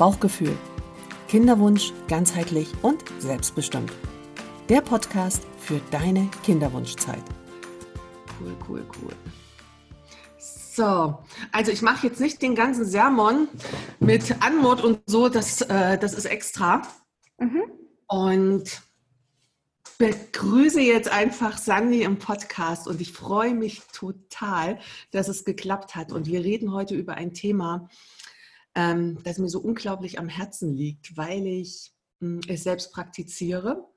Bauchgefühl. Kinderwunsch ganzheitlich und selbstbestimmt. Der Podcast für deine Kinderwunschzeit. Cool, cool, cool. So, also ich mache jetzt nicht den ganzen Sermon mit Anmut und so, das, äh, das ist extra. Mhm. Und begrüße jetzt einfach Sandy im Podcast und ich freue mich total, dass es geklappt hat. Und wir reden heute über ein Thema, ähm, das mir so unglaublich am Herzen liegt, weil ich hm, es selbst praktiziere,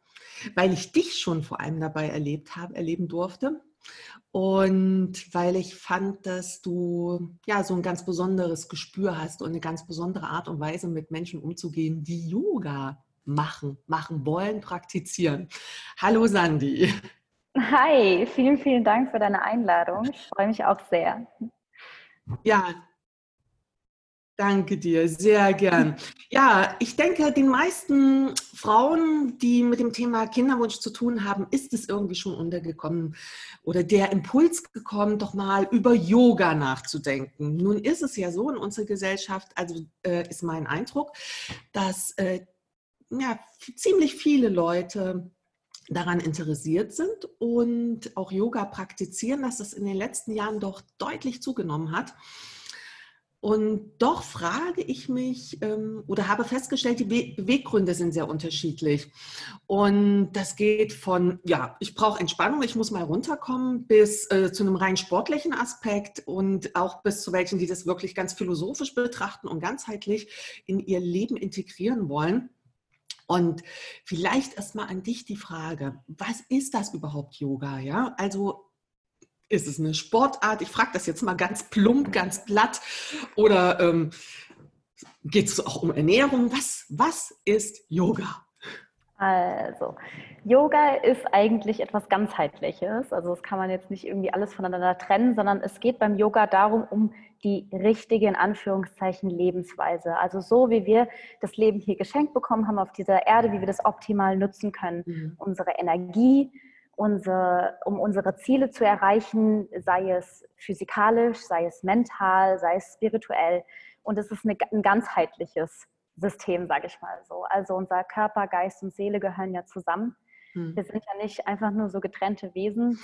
weil ich dich schon vor allem dabei erlebt habe, erleben durfte. Und weil ich fand, dass du ja so ein ganz besonderes Gespür hast und eine ganz besondere Art und Weise mit Menschen umzugehen, die Yoga machen, machen wollen, praktizieren. Hallo Sandy. Hi, vielen, vielen Dank für deine Einladung. Ich freue mich auch sehr. Ja, Danke dir, sehr gern. Ja, ich denke, den meisten Frauen, die mit dem Thema Kinderwunsch zu tun haben, ist es irgendwie schon untergekommen oder der Impuls gekommen, doch mal über Yoga nachzudenken. Nun ist es ja so in unserer Gesellschaft, also äh, ist mein Eindruck, dass äh, ja, ziemlich viele Leute daran interessiert sind und auch Yoga praktizieren, dass das in den letzten Jahren doch deutlich zugenommen hat. Und doch frage ich mich ähm, oder habe festgestellt, die Be Beweggründe sind sehr unterschiedlich. Und das geht von, ja, ich brauche Entspannung, ich muss mal runterkommen, bis äh, zu einem rein sportlichen Aspekt und auch bis zu welchen, die das wirklich ganz philosophisch betrachten und ganzheitlich in ihr Leben integrieren wollen. Und vielleicht erstmal an dich die Frage, was ist das überhaupt Yoga? Ja, also ist es eine Sportart? Ich frage das jetzt mal ganz plump, ganz platt. Oder ähm, geht es auch um Ernährung? Was, was ist Yoga? Also, Yoga ist eigentlich etwas ganzheitliches. Also, das kann man jetzt nicht irgendwie alles voneinander trennen, sondern es geht beim Yoga darum, um die richtige, in Anführungszeichen, Lebensweise. Also, so wie wir das Leben hier geschenkt bekommen haben auf dieser Erde, wie wir das optimal nutzen können. Mhm. Unsere Energie, unsere, um unsere Ziele zu erreichen, sei es physikalisch, sei es mental, sei es spirituell. Und es ist eine, ein ganzheitliches System, sage ich mal so. Also unser Körper, Geist und Seele gehören ja zusammen. Hm. Wir sind ja nicht einfach nur so getrennte Wesen.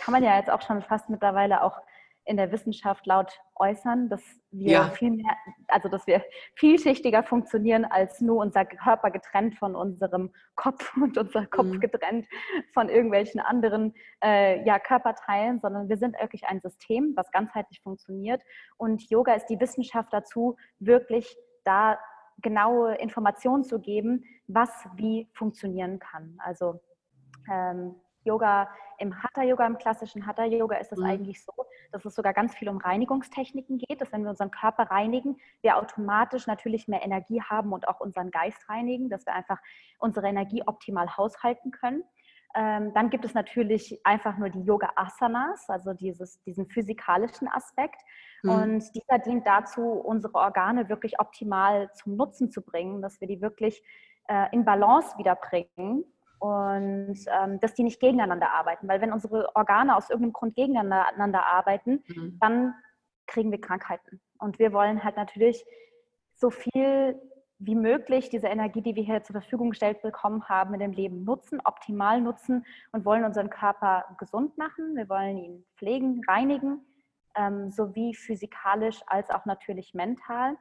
Kann man ja jetzt auch schon fast mittlerweile auch in der Wissenschaft laut äußern, dass wir ja. viel mehr, also dass wir vielschichtiger funktionieren als nur unser Körper getrennt von unserem Kopf und unser Kopf mhm. getrennt von irgendwelchen anderen äh, ja, Körperteilen, sondern wir sind wirklich ein System, was ganzheitlich funktioniert. Und Yoga ist die Wissenschaft dazu, wirklich da genaue Informationen zu geben, was wie funktionieren kann. Also ähm, Yoga, im Hatha-Yoga, im klassischen Hatha-Yoga ist es mhm. eigentlich so, dass es sogar ganz viel um Reinigungstechniken geht, dass wenn wir unseren Körper reinigen, wir automatisch natürlich mehr Energie haben und auch unseren Geist reinigen, dass wir einfach unsere Energie optimal haushalten können. Ähm, dann gibt es natürlich einfach nur die Yoga-Asanas, also dieses, diesen physikalischen Aspekt. Mhm. Und dieser dient dazu, unsere Organe wirklich optimal zum Nutzen zu bringen, dass wir die wirklich äh, in Balance wiederbringen und ähm, dass die nicht gegeneinander arbeiten. Weil wenn unsere Organe aus irgendeinem Grund gegeneinander arbeiten, mhm. dann kriegen wir Krankheiten. Und wir wollen halt natürlich so viel wie möglich diese Energie, die wir hier zur Verfügung gestellt bekommen haben, in dem Leben nutzen, optimal nutzen und wollen unseren Körper gesund machen. Wir wollen ihn pflegen, reinigen, ähm, sowie physikalisch als auch natürlich mental.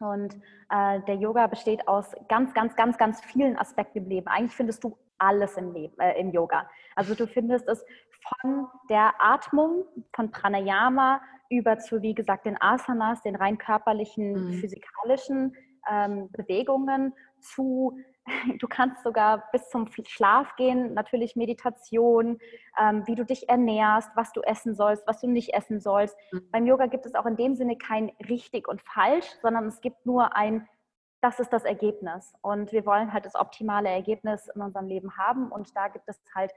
Und äh, der Yoga besteht aus ganz, ganz, ganz, ganz vielen Aspekten im Leben. Eigentlich findest du alles im, Leben, äh, im Yoga. Also du findest es von der Atmung, von Pranayama über zu, wie gesagt, den Asanas, den rein körperlichen, mhm. physikalischen ähm, Bewegungen, zu, du kannst sogar bis zum Schlaf gehen, natürlich Meditation, ähm, wie du dich ernährst, was du essen sollst, was du nicht essen sollst. Mhm. Beim Yoga gibt es auch in dem Sinne kein richtig und falsch, sondern es gibt nur ein das ist das Ergebnis. Und wir wollen halt das optimale Ergebnis in unserem Leben haben. Und da gibt es halt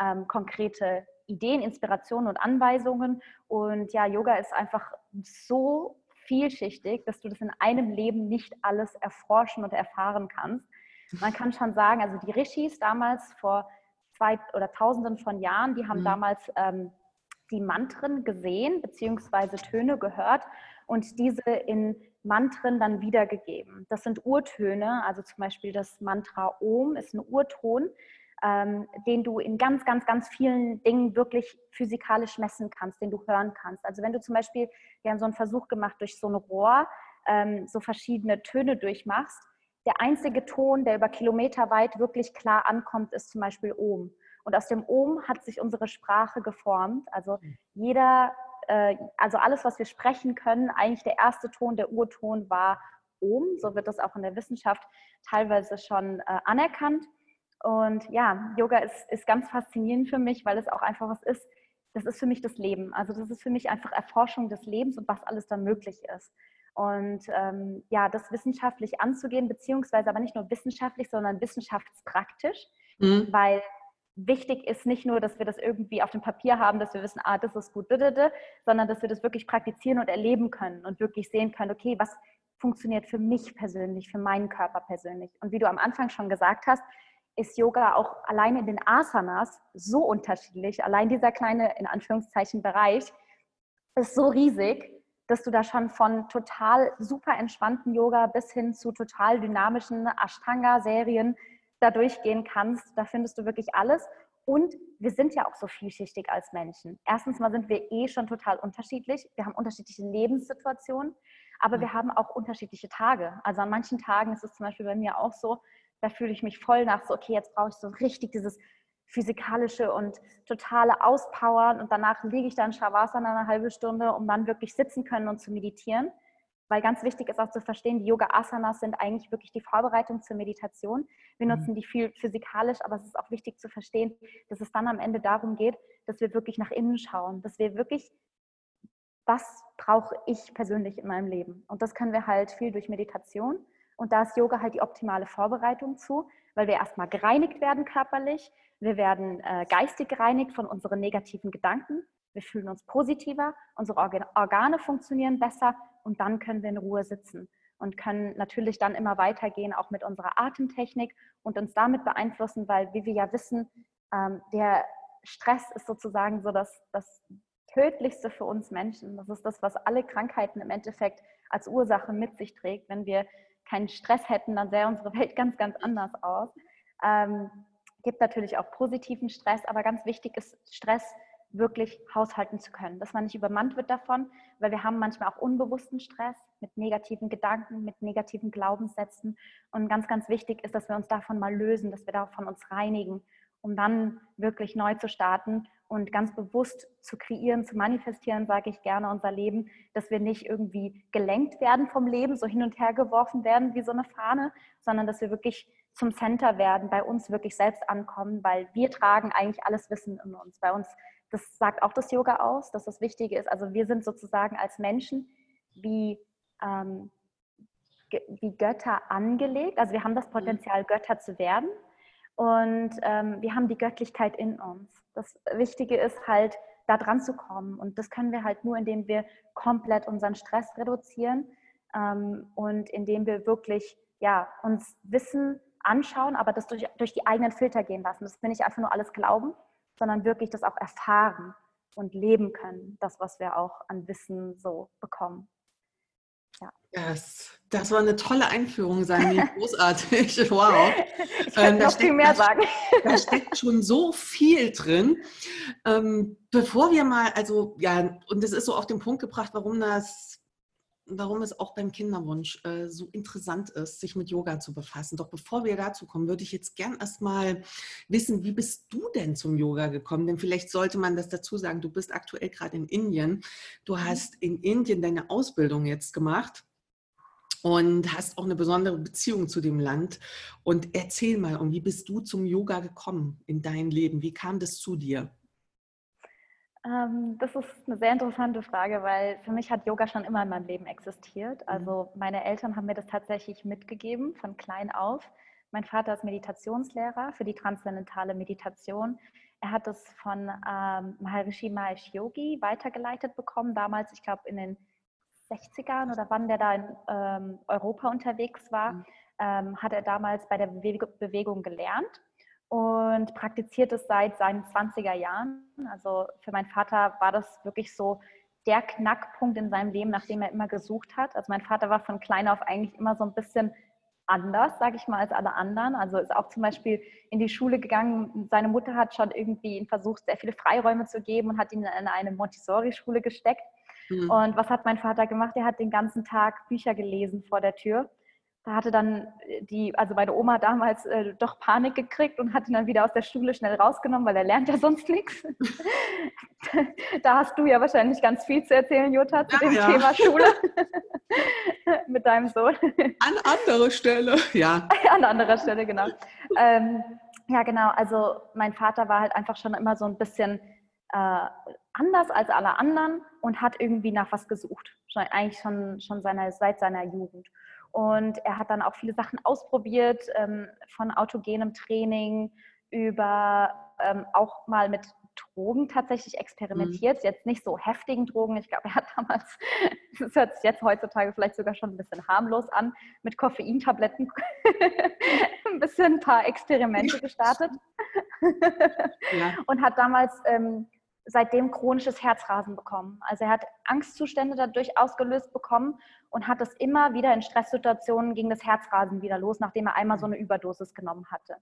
ähm, konkrete Ideen, Inspirationen und Anweisungen. Und ja, Yoga ist einfach so vielschichtig, dass du das in einem Leben nicht alles erforschen und erfahren kannst. Man kann schon sagen, also die Rishis damals vor zwei oder tausenden von Jahren, die haben mhm. damals ähm, die Mantren gesehen, beziehungsweise Töne gehört und diese in Mantren dann wiedergegeben. Das sind Urtöne, also zum Beispiel das Mantra Om ist ein Urton, ähm, den du in ganz, ganz, ganz vielen Dingen wirklich physikalisch messen kannst, den du hören kannst. Also wenn du zum Beispiel, wir haben so einen Versuch gemacht, durch so ein Rohr ähm, so verschiedene Töne durchmachst, der einzige Ton, der über Kilometer weit wirklich klar ankommt, ist zum Beispiel Om. Und aus dem Om hat sich unsere Sprache geformt. Also hm. jeder, äh, also alles, was wir sprechen können, eigentlich der erste Ton, der Urton war Om. So wird das auch in der Wissenschaft teilweise schon äh, anerkannt. Und ja, Yoga ist, ist ganz faszinierend für mich, weil es auch einfach was ist, das ist für mich das Leben. Also das ist für mich einfach Erforschung des Lebens und was alles da möglich ist. Und ähm, ja, das wissenschaftlich anzugehen, beziehungsweise aber nicht nur wissenschaftlich, sondern wissenschaftspraktisch, mhm. weil wichtig ist nicht nur, dass wir das irgendwie auf dem Papier haben, dass wir wissen, ah, das ist gut, sondern dass wir das wirklich praktizieren und erleben können und wirklich sehen können, okay, was funktioniert für mich persönlich, für meinen Körper persönlich. Und wie du am Anfang schon gesagt hast, ist Yoga auch allein in den Asanas so unterschiedlich. Allein dieser kleine, in Anführungszeichen, Bereich ist so riesig, dass du da schon von total super entspannten Yoga bis hin zu total dynamischen Ashtanga-Serien da durchgehen kannst. Da findest du wirklich alles. Und wir sind ja auch so vielschichtig als Menschen. Erstens mal sind wir eh schon total unterschiedlich. Wir haben unterschiedliche Lebenssituationen, aber wir haben auch unterschiedliche Tage. Also an manchen Tagen ist es zum Beispiel bei mir auch so, da fühle ich mich voll nach so, okay, jetzt brauche ich so richtig dieses physikalische und totale Auspowern und danach liege ich dann Shavasana eine halbe Stunde, um dann wirklich sitzen können und zu meditieren. Weil ganz wichtig ist auch zu verstehen, die Yoga-Asanas sind eigentlich wirklich die Vorbereitung zur Meditation. Wir mhm. nutzen die viel physikalisch, aber es ist auch wichtig zu verstehen, dass es dann am Ende darum geht, dass wir wirklich nach innen schauen, dass wir wirklich, was brauche ich persönlich in meinem Leben? Und das können wir halt viel durch Meditation. Und da ist Yoga halt die optimale Vorbereitung zu, weil wir erstmal gereinigt werden körperlich, wir werden äh, geistig gereinigt von unseren negativen Gedanken, wir fühlen uns positiver, unsere Organe funktionieren besser und dann können wir in Ruhe sitzen und können natürlich dann immer weitergehen, auch mit unserer Atemtechnik und uns damit beeinflussen, weil, wie wir ja wissen, ähm, der Stress ist sozusagen so das, das Tödlichste für uns Menschen. Das ist das, was alle Krankheiten im Endeffekt als Ursache mit sich trägt. Wenn wir keinen Stress hätten, dann sähe unsere Welt ganz, ganz anders aus. Ähm, gibt natürlich auch positiven Stress, aber ganz wichtig ist Stress wirklich haushalten zu können, dass man nicht übermannt wird davon, weil wir haben manchmal auch unbewussten Stress mit negativen Gedanken, mit negativen Glaubenssätzen und ganz, ganz wichtig ist, dass wir uns davon mal lösen, dass wir davon uns reinigen, um dann wirklich neu zu starten und ganz bewusst zu kreieren, zu manifestieren, sage ich gerne, unser Leben, dass wir nicht irgendwie gelenkt werden vom Leben, so hin und her geworfen werden wie so eine Fahne, sondern dass wir wirklich zum Center werden, bei uns wirklich selbst ankommen, weil wir tragen eigentlich alles Wissen in uns. Bei uns, das sagt auch das Yoga aus, dass das Wichtige ist. Also wir sind sozusagen als Menschen wie, ähm, wie Götter angelegt. Also wir haben das mhm. Potenzial, Götter zu werden. Und ähm, wir haben die Göttlichkeit in uns. Das Wichtige ist halt, da dran zu kommen. Und das können wir halt nur, indem wir komplett unseren Stress reduzieren ähm, und indem wir wirklich ja, uns Wissen anschauen, aber das durch, durch die eigenen Filter gehen lassen. Das will nicht einfach nur alles glauben, sondern wirklich das auch erfahren und leben können, das, was wir auch an Wissen so bekommen. Ja. Yes. Das war eine tolle Einführung, Sani. Großartig. Wow. Ich könnte ähm, noch steckt, viel mehr sagen. Da steckt schon so viel drin. Ähm, bevor wir mal, also ja, und das ist so auf den Punkt gebracht, warum das warum es auch beim Kinderwunsch äh, so interessant ist, sich mit Yoga zu befassen. Doch bevor wir dazu kommen, würde ich jetzt gern erstmal wissen, wie bist du denn zum Yoga gekommen? Denn vielleicht sollte man das dazu sagen, du bist aktuell gerade in Indien. Du mhm. hast in Indien deine Ausbildung jetzt gemacht und hast auch eine besondere Beziehung zu dem Land. Und erzähl mal, und wie bist du zum Yoga gekommen in dein Leben? Wie kam das zu dir? Ähm, das ist eine sehr interessante Frage, weil für mich hat Yoga schon immer in meinem Leben existiert. Mhm. Also meine Eltern haben mir das tatsächlich mitgegeben von klein auf. Mein Vater ist Meditationslehrer für die transzendentale Meditation. Er hat es von ähm, Maharishi Mahesh Yogi weitergeleitet bekommen, damals, ich glaube, in den 60ern oder wann der da in ähm, Europa unterwegs war, mhm. ähm, hat er damals bei der Bewegung gelernt und praktiziert es seit seinen 20er Jahren. Also für meinen Vater war das wirklich so der Knackpunkt in seinem Leben, nach dem er immer gesucht hat. Also mein Vater war von klein auf eigentlich immer so ein bisschen anders, sage ich mal, als alle anderen. Also ist auch zum Beispiel in die Schule gegangen. Seine Mutter hat schon irgendwie ihn versucht, sehr viele Freiräume zu geben und hat ihn in eine Montessori-Schule gesteckt. Mhm. Und was hat mein Vater gemacht? Er hat den ganzen Tag Bücher gelesen vor der Tür da hatte dann die, also meine Oma damals äh, doch Panik gekriegt und hat ihn dann wieder aus der Schule schnell rausgenommen, weil er lernt ja sonst nichts. da hast du ja wahrscheinlich ganz viel zu erzählen, Jutta, zu ja, dem ja. Thema Schule mit deinem Sohn. An anderer Stelle, ja. An anderer Stelle, genau. Ähm, ja, genau. Also mein Vater war halt einfach schon immer so ein bisschen äh, anders als alle anderen und hat irgendwie nach was gesucht. Schon, eigentlich schon, schon seine, seit seiner Jugend. Und er hat dann auch viele Sachen ausprobiert, ähm, von autogenem Training über ähm, auch mal mit Drogen tatsächlich experimentiert. Mhm. Jetzt nicht so heftigen Drogen. Ich glaube, er hat damals, das hört sich jetzt heutzutage vielleicht sogar schon ein bisschen harmlos an, mit Koffeintabletten ein bisschen ein paar Experimente gestartet. Ja. Und hat damals ähm, seitdem chronisches Herzrasen bekommen. Also er hat Angstzustände dadurch ausgelöst bekommen und hat es immer wieder in Stresssituationen gegen das Herzrasen wieder los, nachdem er einmal so eine Überdosis genommen hatte.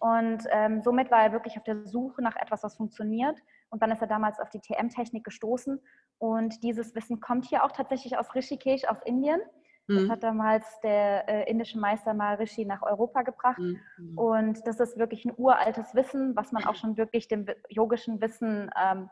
Und ähm, somit war er wirklich auf der Suche nach etwas, was funktioniert. Und dann ist er damals auf die TM-Technik gestoßen. Und dieses Wissen kommt hier auch tatsächlich aus Rishikesh, aus Indien. Das mhm. hat damals der äh, indische Meister Maharishi nach Europa gebracht. Mhm. Und das ist wirklich ein uraltes Wissen, was man auch schon wirklich dem yogischen Wissen ähm,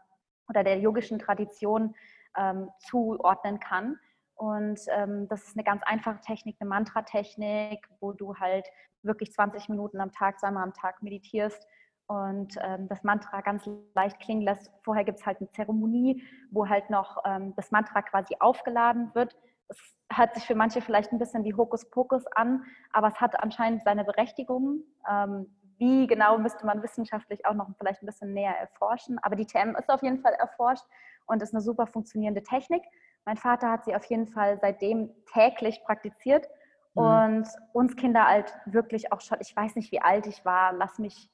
oder der yogischen Tradition ähm, zuordnen kann. Und ähm, das ist eine ganz einfache Technik, eine Mantra-Technik, wo du halt wirklich 20 Minuten am Tag, zweimal am Tag meditierst und ähm, das Mantra ganz leicht klingen lässt. Vorher gibt es halt eine Zeremonie, wo halt noch ähm, das Mantra quasi aufgeladen wird es hört sich für manche vielleicht ein bisschen wie Hokuspokus an, aber es hat anscheinend seine Berechtigung. Ähm, wie genau müsste man wissenschaftlich auch noch vielleicht ein bisschen näher erforschen. Aber die TM ist auf jeden Fall erforscht und ist eine super funktionierende Technik. Mein Vater hat sie auf jeden Fall seitdem täglich praktiziert mhm. und uns Kinder alt wirklich auch schon, ich weiß nicht, wie alt ich war, lass mich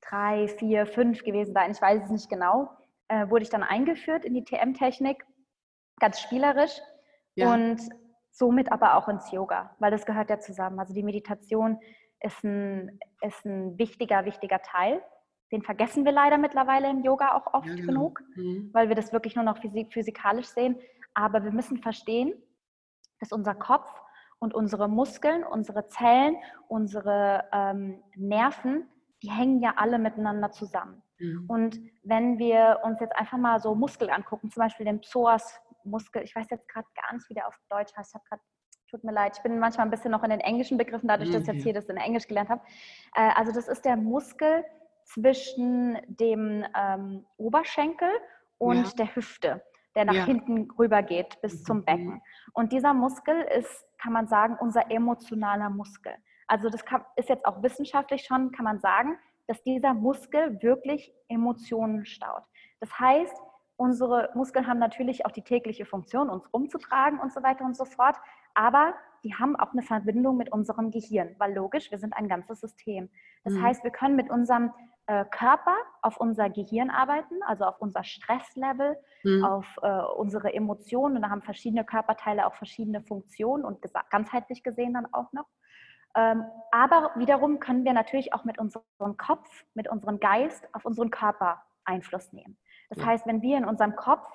drei, vier, fünf gewesen sein, ich weiß es nicht genau, äh, wurde ich dann eingeführt in die TM-Technik, ganz spielerisch ja. und somit aber auch ins Yoga, weil das gehört ja zusammen. Also die Meditation ist ein, ist ein wichtiger, wichtiger Teil. Den vergessen wir leider mittlerweile im Yoga auch oft ja, genau. genug, mhm. weil wir das wirklich nur noch physik physikalisch sehen. Aber wir müssen verstehen, dass unser Kopf und unsere Muskeln, unsere Zellen, unsere ähm, Nerven, die hängen ja alle miteinander zusammen. Mhm. Und wenn wir uns jetzt einfach mal so Muskel angucken, zum Beispiel den Psoas Muskel, ich weiß jetzt gerade gar nicht, wie der auf Deutsch heißt. Ich habe gerade, tut mir leid, ich bin manchmal ein bisschen noch in den englischen Begriffen, dadurch, dass ich jetzt mhm. hier das in Englisch gelernt habe. Äh, also das ist der Muskel zwischen dem ähm, Oberschenkel und ja. der Hüfte, der nach ja. hinten rüber geht bis mhm. zum Becken. Und dieser Muskel ist, kann man sagen, unser emotionaler Muskel. Also das kann, ist jetzt auch wissenschaftlich schon, kann man sagen, dass dieser Muskel wirklich Emotionen staut. Das heißt, Unsere Muskeln haben natürlich auch die tägliche Funktion, uns umzutragen und so weiter und so fort. Aber die haben auch eine Verbindung mit unserem Gehirn, weil logisch, wir sind ein ganzes System. Das mhm. heißt, wir können mit unserem äh, Körper auf unser Gehirn arbeiten, also auf unser Stresslevel, mhm. auf äh, unsere Emotionen. Und da haben verschiedene Körperteile auch verschiedene Funktionen und ganzheitlich gesehen dann auch noch. Ähm, aber wiederum können wir natürlich auch mit unserem Kopf, mit unserem Geist auf unseren Körper Einfluss nehmen. Das heißt, wenn wir in unserem Kopf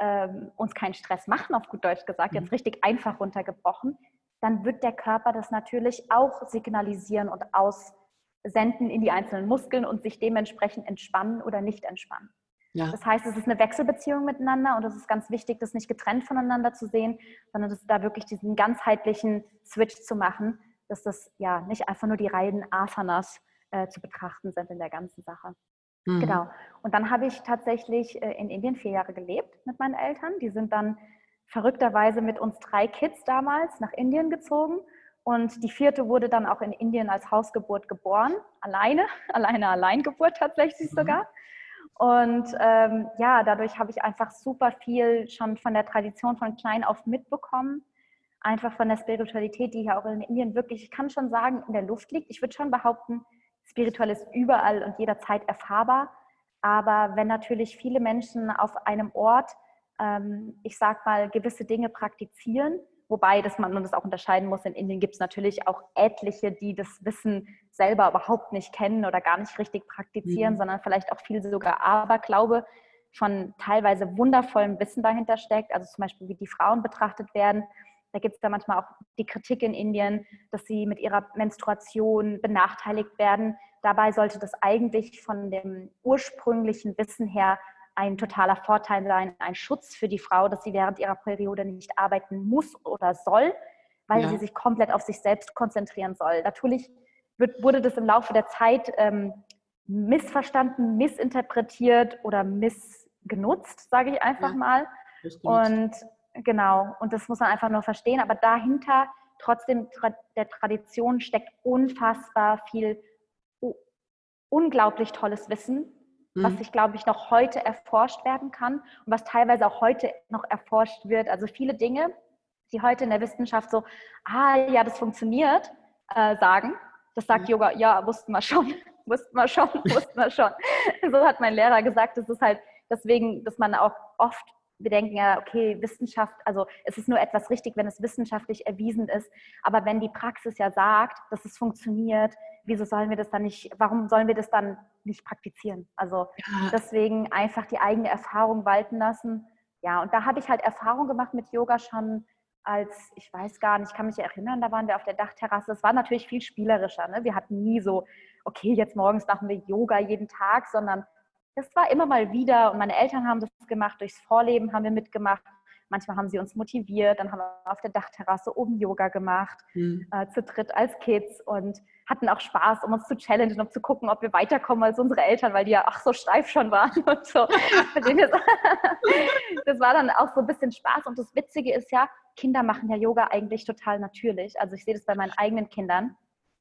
ähm, uns keinen Stress machen, auf gut Deutsch gesagt, jetzt mhm. richtig einfach runtergebrochen, dann wird der Körper das natürlich auch signalisieren und aussenden in die einzelnen Muskeln und sich dementsprechend entspannen oder nicht entspannen. Ja. Das heißt, es ist eine Wechselbeziehung miteinander und es ist ganz wichtig, das nicht getrennt voneinander zu sehen, sondern das da wirklich diesen ganzheitlichen Switch zu machen, dass das ja nicht einfach nur die reinen Asanas äh, zu betrachten sind in der ganzen Sache. Mhm. Genau. Und dann habe ich tatsächlich äh, in Indien vier Jahre gelebt mit meinen Eltern. Die sind dann verrückterweise mit uns drei Kids damals nach Indien gezogen. Und die vierte wurde dann auch in Indien als Hausgeburt geboren, alleine, alleine Alleingeburt tatsächlich mhm. sogar. Und ähm, ja, dadurch habe ich einfach super viel schon von der Tradition von klein auf mitbekommen. Einfach von der Spiritualität, die hier auch in Indien wirklich, ich kann schon sagen, in der Luft liegt. Ich würde schon behaupten, spirituell ist überall und jederzeit erfahrbar. Aber wenn natürlich viele Menschen auf einem Ort ähm, ich sag mal, gewisse Dinge praktizieren. Wobei dass man das auch unterscheiden muss. In Indien gibt es natürlich auch etliche, die das Wissen selber überhaupt nicht kennen oder gar nicht richtig praktizieren, mhm. sondern vielleicht auch viel sogar Aberglaube von teilweise wundervollem Wissen dahinter steckt. Also zum Beispiel, wie die Frauen betrachtet werden. Da gibt es da manchmal auch die Kritik in Indien, dass sie mit ihrer Menstruation benachteiligt werden. Dabei sollte das eigentlich von dem ursprünglichen Wissen her ein totaler Vorteil sein, ein Schutz für die Frau, dass sie während ihrer Periode nicht arbeiten muss oder soll, weil ja. sie sich komplett auf sich selbst konzentrieren soll. Natürlich wird, wurde das im Laufe der Zeit ähm, missverstanden, missinterpretiert oder missgenutzt, sage ich einfach ja, mal. Und genau, und das muss man einfach nur verstehen. Aber dahinter trotzdem der Tradition steckt unfassbar viel unglaublich tolles Wissen, mhm. was sich, glaube ich, noch heute erforscht werden kann und was teilweise auch heute noch erforscht wird. Also viele Dinge, die heute in der Wissenschaft so, ah ja, das funktioniert, äh, sagen. Das sagt mhm. Yoga, ja, wussten wir schon, wussten wir schon, wussten wir schon. so hat mein Lehrer gesagt, das ist halt deswegen, dass man auch oft wir denken ja, okay, Wissenschaft, also es ist nur etwas richtig, wenn es wissenschaftlich erwiesen ist. Aber wenn die Praxis ja sagt, dass es funktioniert, wieso sollen wir das dann nicht, warum sollen wir das dann nicht praktizieren? Also ja. deswegen einfach die eigene Erfahrung walten lassen. Ja, und da habe ich halt Erfahrung gemacht mit Yoga schon als, ich weiß gar nicht, ich kann mich erinnern, da waren wir auf der Dachterrasse. Es war natürlich viel spielerischer. Ne? Wir hatten nie so, okay, jetzt morgens machen wir Yoga jeden Tag, sondern das war immer mal wieder und meine Eltern haben das gemacht, durchs Vorleben haben wir mitgemacht. Manchmal haben sie uns motiviert, dann haben wir auf der Dachterrasse oben Yoga gemacht, mhm. äh, zu dritt als Kids und hatten auch Spaß, um uns zu challengen, um zu gucken, ob wir weiterkommen als unsere Eltern, weil die ja ach so steif schon waren und so. das war dann auch so ein bisschen Spaß und das Witzige ist ja, Kinder machen ja Yoga eigentlich total natürlich. Also ich sehe das bei meinen eigenen Kindern.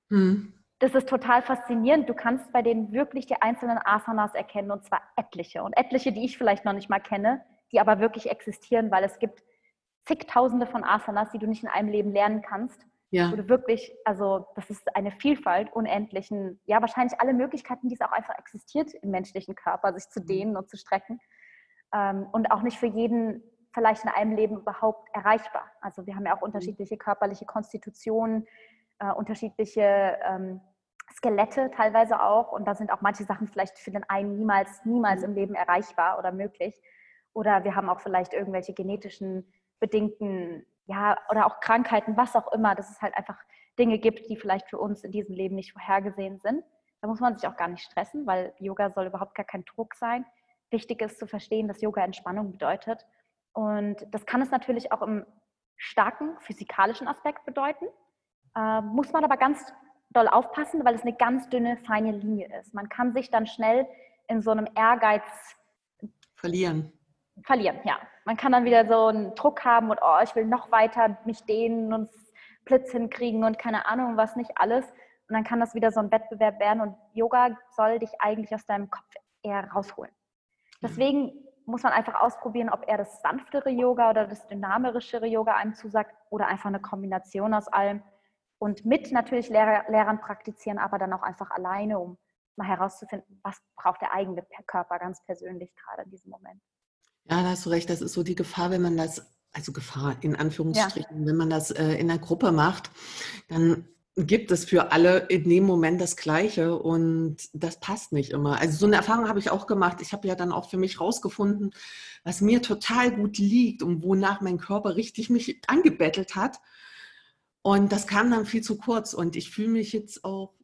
Mhm das ist total faszinierend. Du kannst bei denen wirklich die einzelnen Asanas erkennen und zwar etliche und etliche, die ich vielleicht noch nicht mal kenne, die aber wirklich existieren, weil es gibt zigtausende von Asanas, die du nicht in einem Leben lernen kannst. Ja. Wo du wirklich, also das ist eine Vielfalt unendlichen, ja, wahrscheinlich alle Möglichkeiten, die es auch einfach existiert im menschlichen Körper, sich zu mhm. dehnen und zu strecken. Ähm, und auch nicht für jeden vielleicht in einem Leben überhaupt erreichbar. Also wir haben ja auch mhm. unterschiedliche körperliche Konstitutionen, äh, unterschiedliche ähm, Skelette teilweise auch. Und da sind auch manche Sachen vielleicht für den einen niemals, niemals im Leben erreichbar oder möglich. Oder wir haben auch vielleicht irgendwelche genetischen bedingten, ja, oder auch Krankheiten, was auch immer, dass es halt einfach Dinge gibt, die vielleicht für uns in diesem Leben nicht vorhergesehen sind. Da muss man sich auch gar nicht stressen, weil Yoga soll überhaupt gar kein Druck sein. Wichtig ist zu verstehen, dass Yoga Entspannung bedeutet. Und das kann es natürlich auch im starken physikalischen Aspekt bedeuten. Äh, muss man aber ganz doll aufpassen, weil es eine ganz dünne, feine Linie ist. Man kann sich dann schnell in so einem Ehrgeiz verlieren. Verlieren, ja. Man kann dann wieder so einen Druck haben und oh, ich will noch weiter mich dehnen und Blitz hinkriegen und keine Ahnung, was nicht alles. Und dann kann das wieder so ein Wettbewerb werden und Yoga soll dich eigentlich aus deinem Kopf eher rausholen. Deswegen muss man einfach ausprobieren, ob er das sanftere Yoga oder das dynamischere Yoga einem zusagt oder einfach eine Kombination aus allem und mit natürlich Lehrer, Lehrern praktizieren, aber dann auch einfach alleine, um mal herauszufinden, was braucht der eigene Körper ganz persönlich gerade in diesem Moment. Ja, da hast du recht, das ist so die Gefahr, wenn man das, also Gefahr in Anführungsstrichen, ja. wenn man das äh, in der Gruppe macht, dann gibt es für alle in dem Moment das Gleiche und das passt nicht immer. Also so eine Erfahrung habe ich auch gemacht. Ich habe ja dann auch für mich rausgefunden, was mir total gut liegt und wonach mein Körper richtig mich angebettelt hat. Und das kam dann viel zu kurz. Und ich fühle mich jetzt auch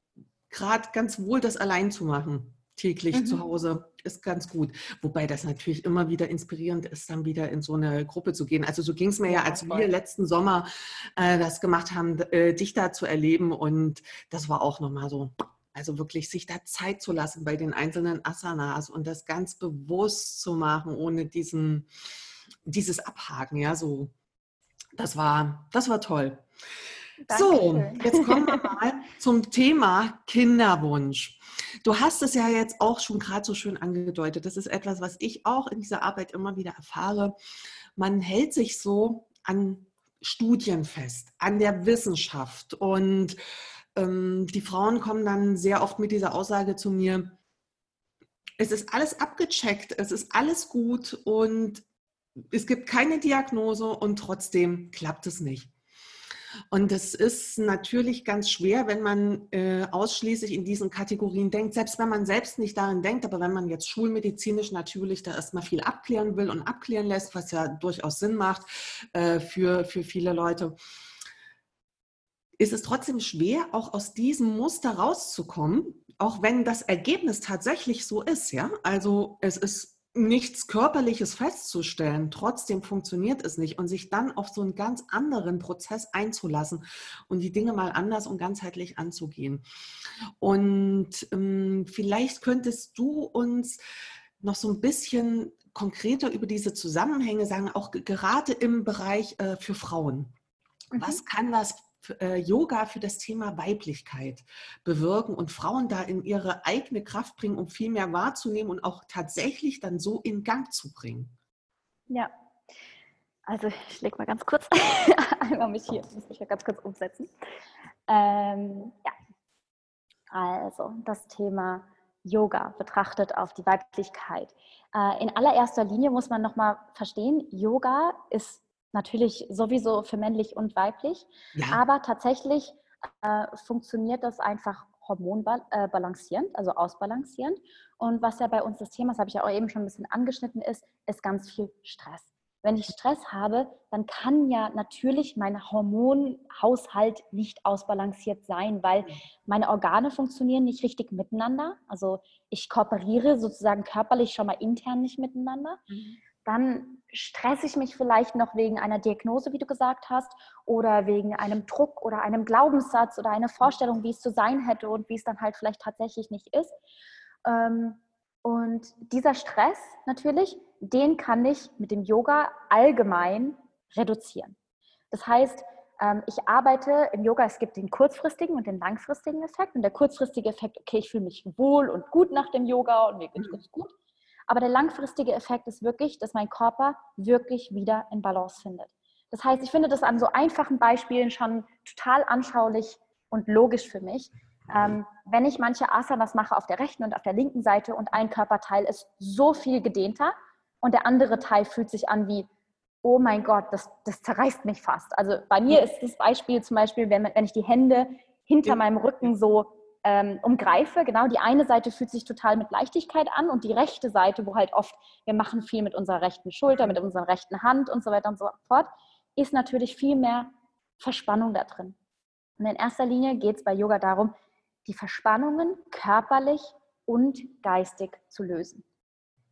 gerade ganz wohl, das allein zu machen. Täglich mhm. zu Hause ist ganz gut. Wobei das natürlich immer wieder inspirierend ist, dann wieder in so eine Gruppe zu gehen. Also so ging es mir ja, als wir letzten Sommer äh, das gemacht haben, äh, dich da zu erleben. Und das war auch nochmal so, also wirklich sich da Zeit zu lassen bei den einzelnen Asanas und das ganz bewusst zu machen, ohne diesen, dieses Abhaken, ja, so. Das war, das war toll. So, jetzt kommen wir mal zum Thema Kinderwunsch. Du hast es ja jetzt auch schon gerade so schön angedeutet. Das ist etwas, was ich auch in dieser Arbeit immer wieder erfahre. Man hält sich so an Studien fest, an der Wissenschaft. Und ähm, die Frauen kommen dann sehr oft mit dieser Aussage zu mir, es ist alles abgecheckt, es ist alles gut und es gibt keine Diagnose und trotzdem klappt es nicht. Und das ist natürlich ganz schwer, wenn man äh, ausschließlich in diesen Kategorien denkt, selbst wenn man selbst nicht darin denkt, aber wenn man jetzt schulmedizinisch natürlich da erstmal viel abklären will und abklären lässt, was ja durchaus Sinn macht äh, für, für viele Leute, ist es trotzdem schwer, auch aus diesem Muster rauszukommen, auch wenn das Ergebnis tatsächlich so ist. Ja? Also es ist nichts Körperliches festzustellen, trotzdem funktioniert es nicht und sich dann auf so einen ganz anderen Prozess einzulassen und die Dinge mal anders und ganzheitlich anzugehen. Und ähm, vielleicht könntest du uns noch so ein bisschen konkreter über diese Zusammenhänge sagen, auch gerade im Bereich äh, für Frauen. Mhm. Was kann das äh, Yoga für das Thema Weiblichkeit bewirken und Frauen da in ihre eigene Kraft bringen, um viel mehr wahrzunehmen und auch tatsächlich dann so in Gang zu bringen? Ja, also ich lege mal ganz kurz einmal mich hier, muss mich ja ganz kurz umsetzen. Ähm, ja, also das Thema Yoga betrachtet auf die Weiblichkeit. Äh, in allererster Linie muss man nochmal verstehen, Yoga ist natürlich sowieso für männlich und weiblich, ja. aber tatsächlich äh, funktioniert das einfach hormonbalancierend, äh, also ausbalancierend. Und was ja bei uns das Thema, das habe ich ja auch eben schon ein bisschen angeschnitten, ist, ist ganz viel Stress. Wenn ich Stress habe, dann kann ja natürlich mein Hormonhaushalt nicht ausbalanciert sein, weil meine Organe funktionieren nicht richtig miteinander. Also ich kooperiere sozusagen körperlich schon mal intern nicht miteinander. Mhm dann stresse ich mich vielleicht noch wegen einer Diagnose, wie du gesagt hast, oder wegen einem Druck oder einem Glaubenssatz oder einer Vorstellung, wie es zu sein hätte und wie es dann halt vielleicht tatsächlich nicht ist. Ähm, und dieser Stress natürlich, den kann ich mit dem Yoga allgemein reduzieren. Das heißt, ähm, ich arbeite im Yoga, es gibt den kurzfristigen und den langfristigen Effekt. Und der kurzfristige Effekt, okay, ich fühle mich wohl und gut nach dem Yoga und mir geht es gut. Aber der langfristige Effekt ist wirklich, dass mein Körper wirklich wieder in Balance findet. Das heißt, ich finde das an so einfachen Beispielen schon total anschaulich und logisch für mich. Ähm, wenn ich manche Asanas mache auf der rechten und auf der linken Seite und ein Körperteil ist so viel gedehnter und der andere Teil fühlt sich an wie, oh mein Gott, das, das zerreißt mich fast. Also bei mir ist das Beispiel zum Beispiel, wenn, wenn ich die Hände hinter meinem Rücken so ähm, umgreife. Genau, die eine Seite fühlt sich total mit Leichtigkeit an und die rechte Seite, wo halt oft, wir machen viel mit unserer rechten Schulter, mit unserer rechten Hand und so weiter und so fort, ist natürlich viel mehr Verspannung da drin. Und in erster Linie geht es bei Yoga darum, die Verspannungen körperlich und geistig zu lösen.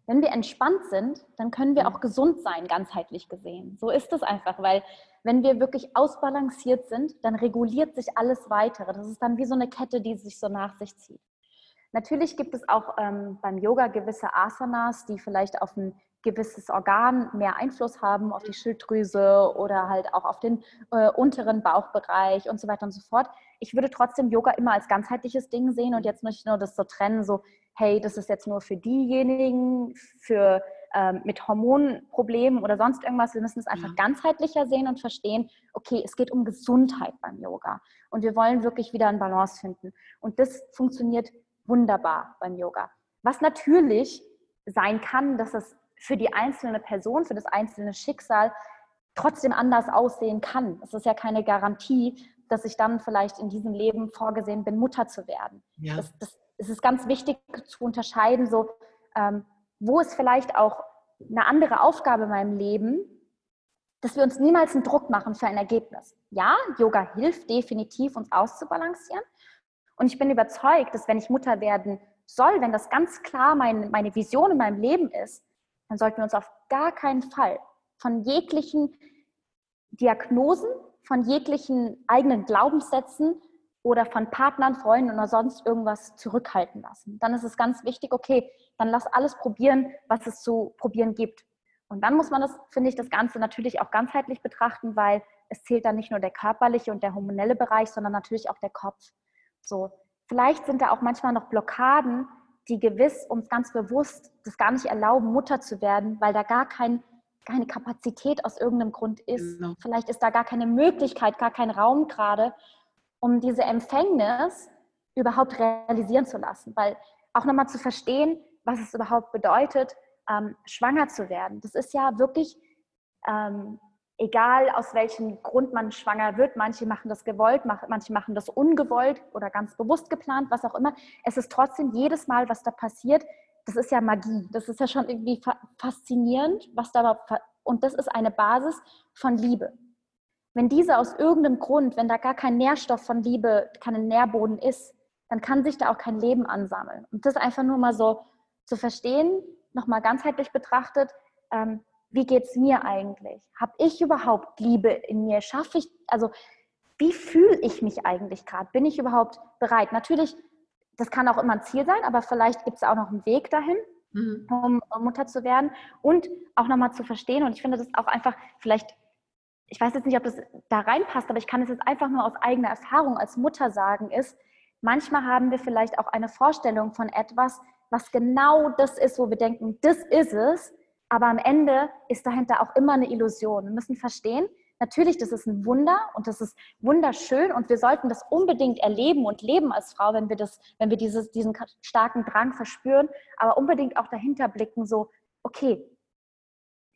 Wenn wir entspannt sind, dann können wir auch gesund sein, ganzheitlich gesehen. So ist es einfach, weil wenn wir wirklich ausbalanciert sind, dann reguliert sich alles weitere. Das ist dann wie so eine Kette, die sich so nach sich zieht. Natürlich gibt es auch ähm, beim Yoga gewisse Asanas, die vielleicht auf ein gewisses Organ mehr Einfluss haben, auf die Schilddrüse oder halt auch auf den äh, unteren Bauchbereich und so weiter und so fort. Ich würde trotzdem Yoga immer als ganzheitliches Ding sehen und jetzt nicht nur das so trennen, so, hey, das ist jetzt nur für diejenigen, für ähm, mit Hormonproblemen oder sonst irgendwas. Wir müssen es einfach ja. ganzheitlicher sehen und verstehen, okay, es geht um Gesundheit beim Yoga. Und wir wollen wirklich wieder eine Balance finden. Und das funktioniert wunderbar beim Yoga. Was natürlich sein kann, dass es für die einzelne Person, für das einzelne Schicksal trotzdem anders aussehen kann. Es ist ja keine Garantie, dass ich dann vielleicht in diesem Leben vorgesehen bin, Mutter zu werden. Ja. Das, das, es ist ganz wichtig zu unterscheiden, so ähm, wo ist vielleicht auch eine andere Aufgabe in meinem Leben, dass wir uns niemals einen Druck machen für ein Ergebnis. Ja, Yoga hilft definitiv, uns auszubalancieren. Und ich bin überzeugt, dass wenn ich Mutter werden soll, wenn das ganz klar mein, meine Vision in meinem Leben ist, dann sollten wir uns auf gar keinen Fall von jeglichen Diagnosen, von jeglichen eigenen Glaubenssätzen oder von Partnern, Freunden oder sonst irgendwas zurückhalten lassen. Dann ist es ganz wichtig, okay, dann lass alles probieren, was es zu probieren gibt. Und dann muss man das, finde ich, das Ganze natürlich auch ganzheitlich betrachten, weil es zählt dann nicht nur der körperliche und der hormonelle Bereich, sondern natürlich auch der Kopf. So, vielleicht sind da auch manchmal noch Blockaden, die gewiss uns ganz bewusst das gar nicht erlauben, Mutter zu werden, weil da gar kein, keine Kapazität aus irgendeinem Grund ist. Genau. Vielleicht ist da gar keine Möglichkeit, gar kein Raum gerade um diese Empfängnis überhaupt realisieren zu lassen. Weil auch nochmal zu verstehen, was es überhaupt bedeutet, ähm, schwanger zu werden. Das ist ja wirklich ähm, egal aus welchem Grund man schwanger wird, manche machen das gewollt, manche machen das ungewollt oder ganz bewusst geplant, was auch immer. Es ist trotzdem jedes Mal, was da passiert, das ist ja Magie. Das ist ja schon irgendwie faszinierend, was da und das ist eine Basis von Liebe. Wenn diese aus irgendeinem Grund, wenn da gar kein Nährstoff von Liebe, kein Nährboden ist, dann kann sich da auch kein Leben ansammeln. Und das einfach nur mal so zu verstehen, nochmal ganzheitlich betrachtet, ähm, wie geht es mir eigentlich? Habe ich überhaupt Liebe in mir? Schaffe ich, also wie fühle ich mich eigentlich gerade? Bin ich überhaupt bereit? Natürlich, das kann auch immer ein Ziel sein, aber vielleicht gibt es auch noch einen Weg dahin, mhm. um, um, Mutter zu werden und auch nochmal zu verstehen. Und ich finde das auch einfach, vielleicht, ich weiß jetzt nicht, ob das da reinpasst, aber ich kann es jetzt einfach nur aus eigener Erfahrung als Mutter sagen, ist, manchmal haben wir vielleicht auch eine Vorstellung von etwas, was genau das ist, wo wir denken, das ist es, aber am Ende ist dahinter auch immer eine Illusion. Wir müssen verstehen, natürlich, das ist ein Wunder und das ist wunderschön und wir sollten das unbedingt erleben und leben als Frau, wenn wir, das, wenn wir dieses, diesen starken Drang verspüren, aber unbedingt auch dahinter blicken, so, okay,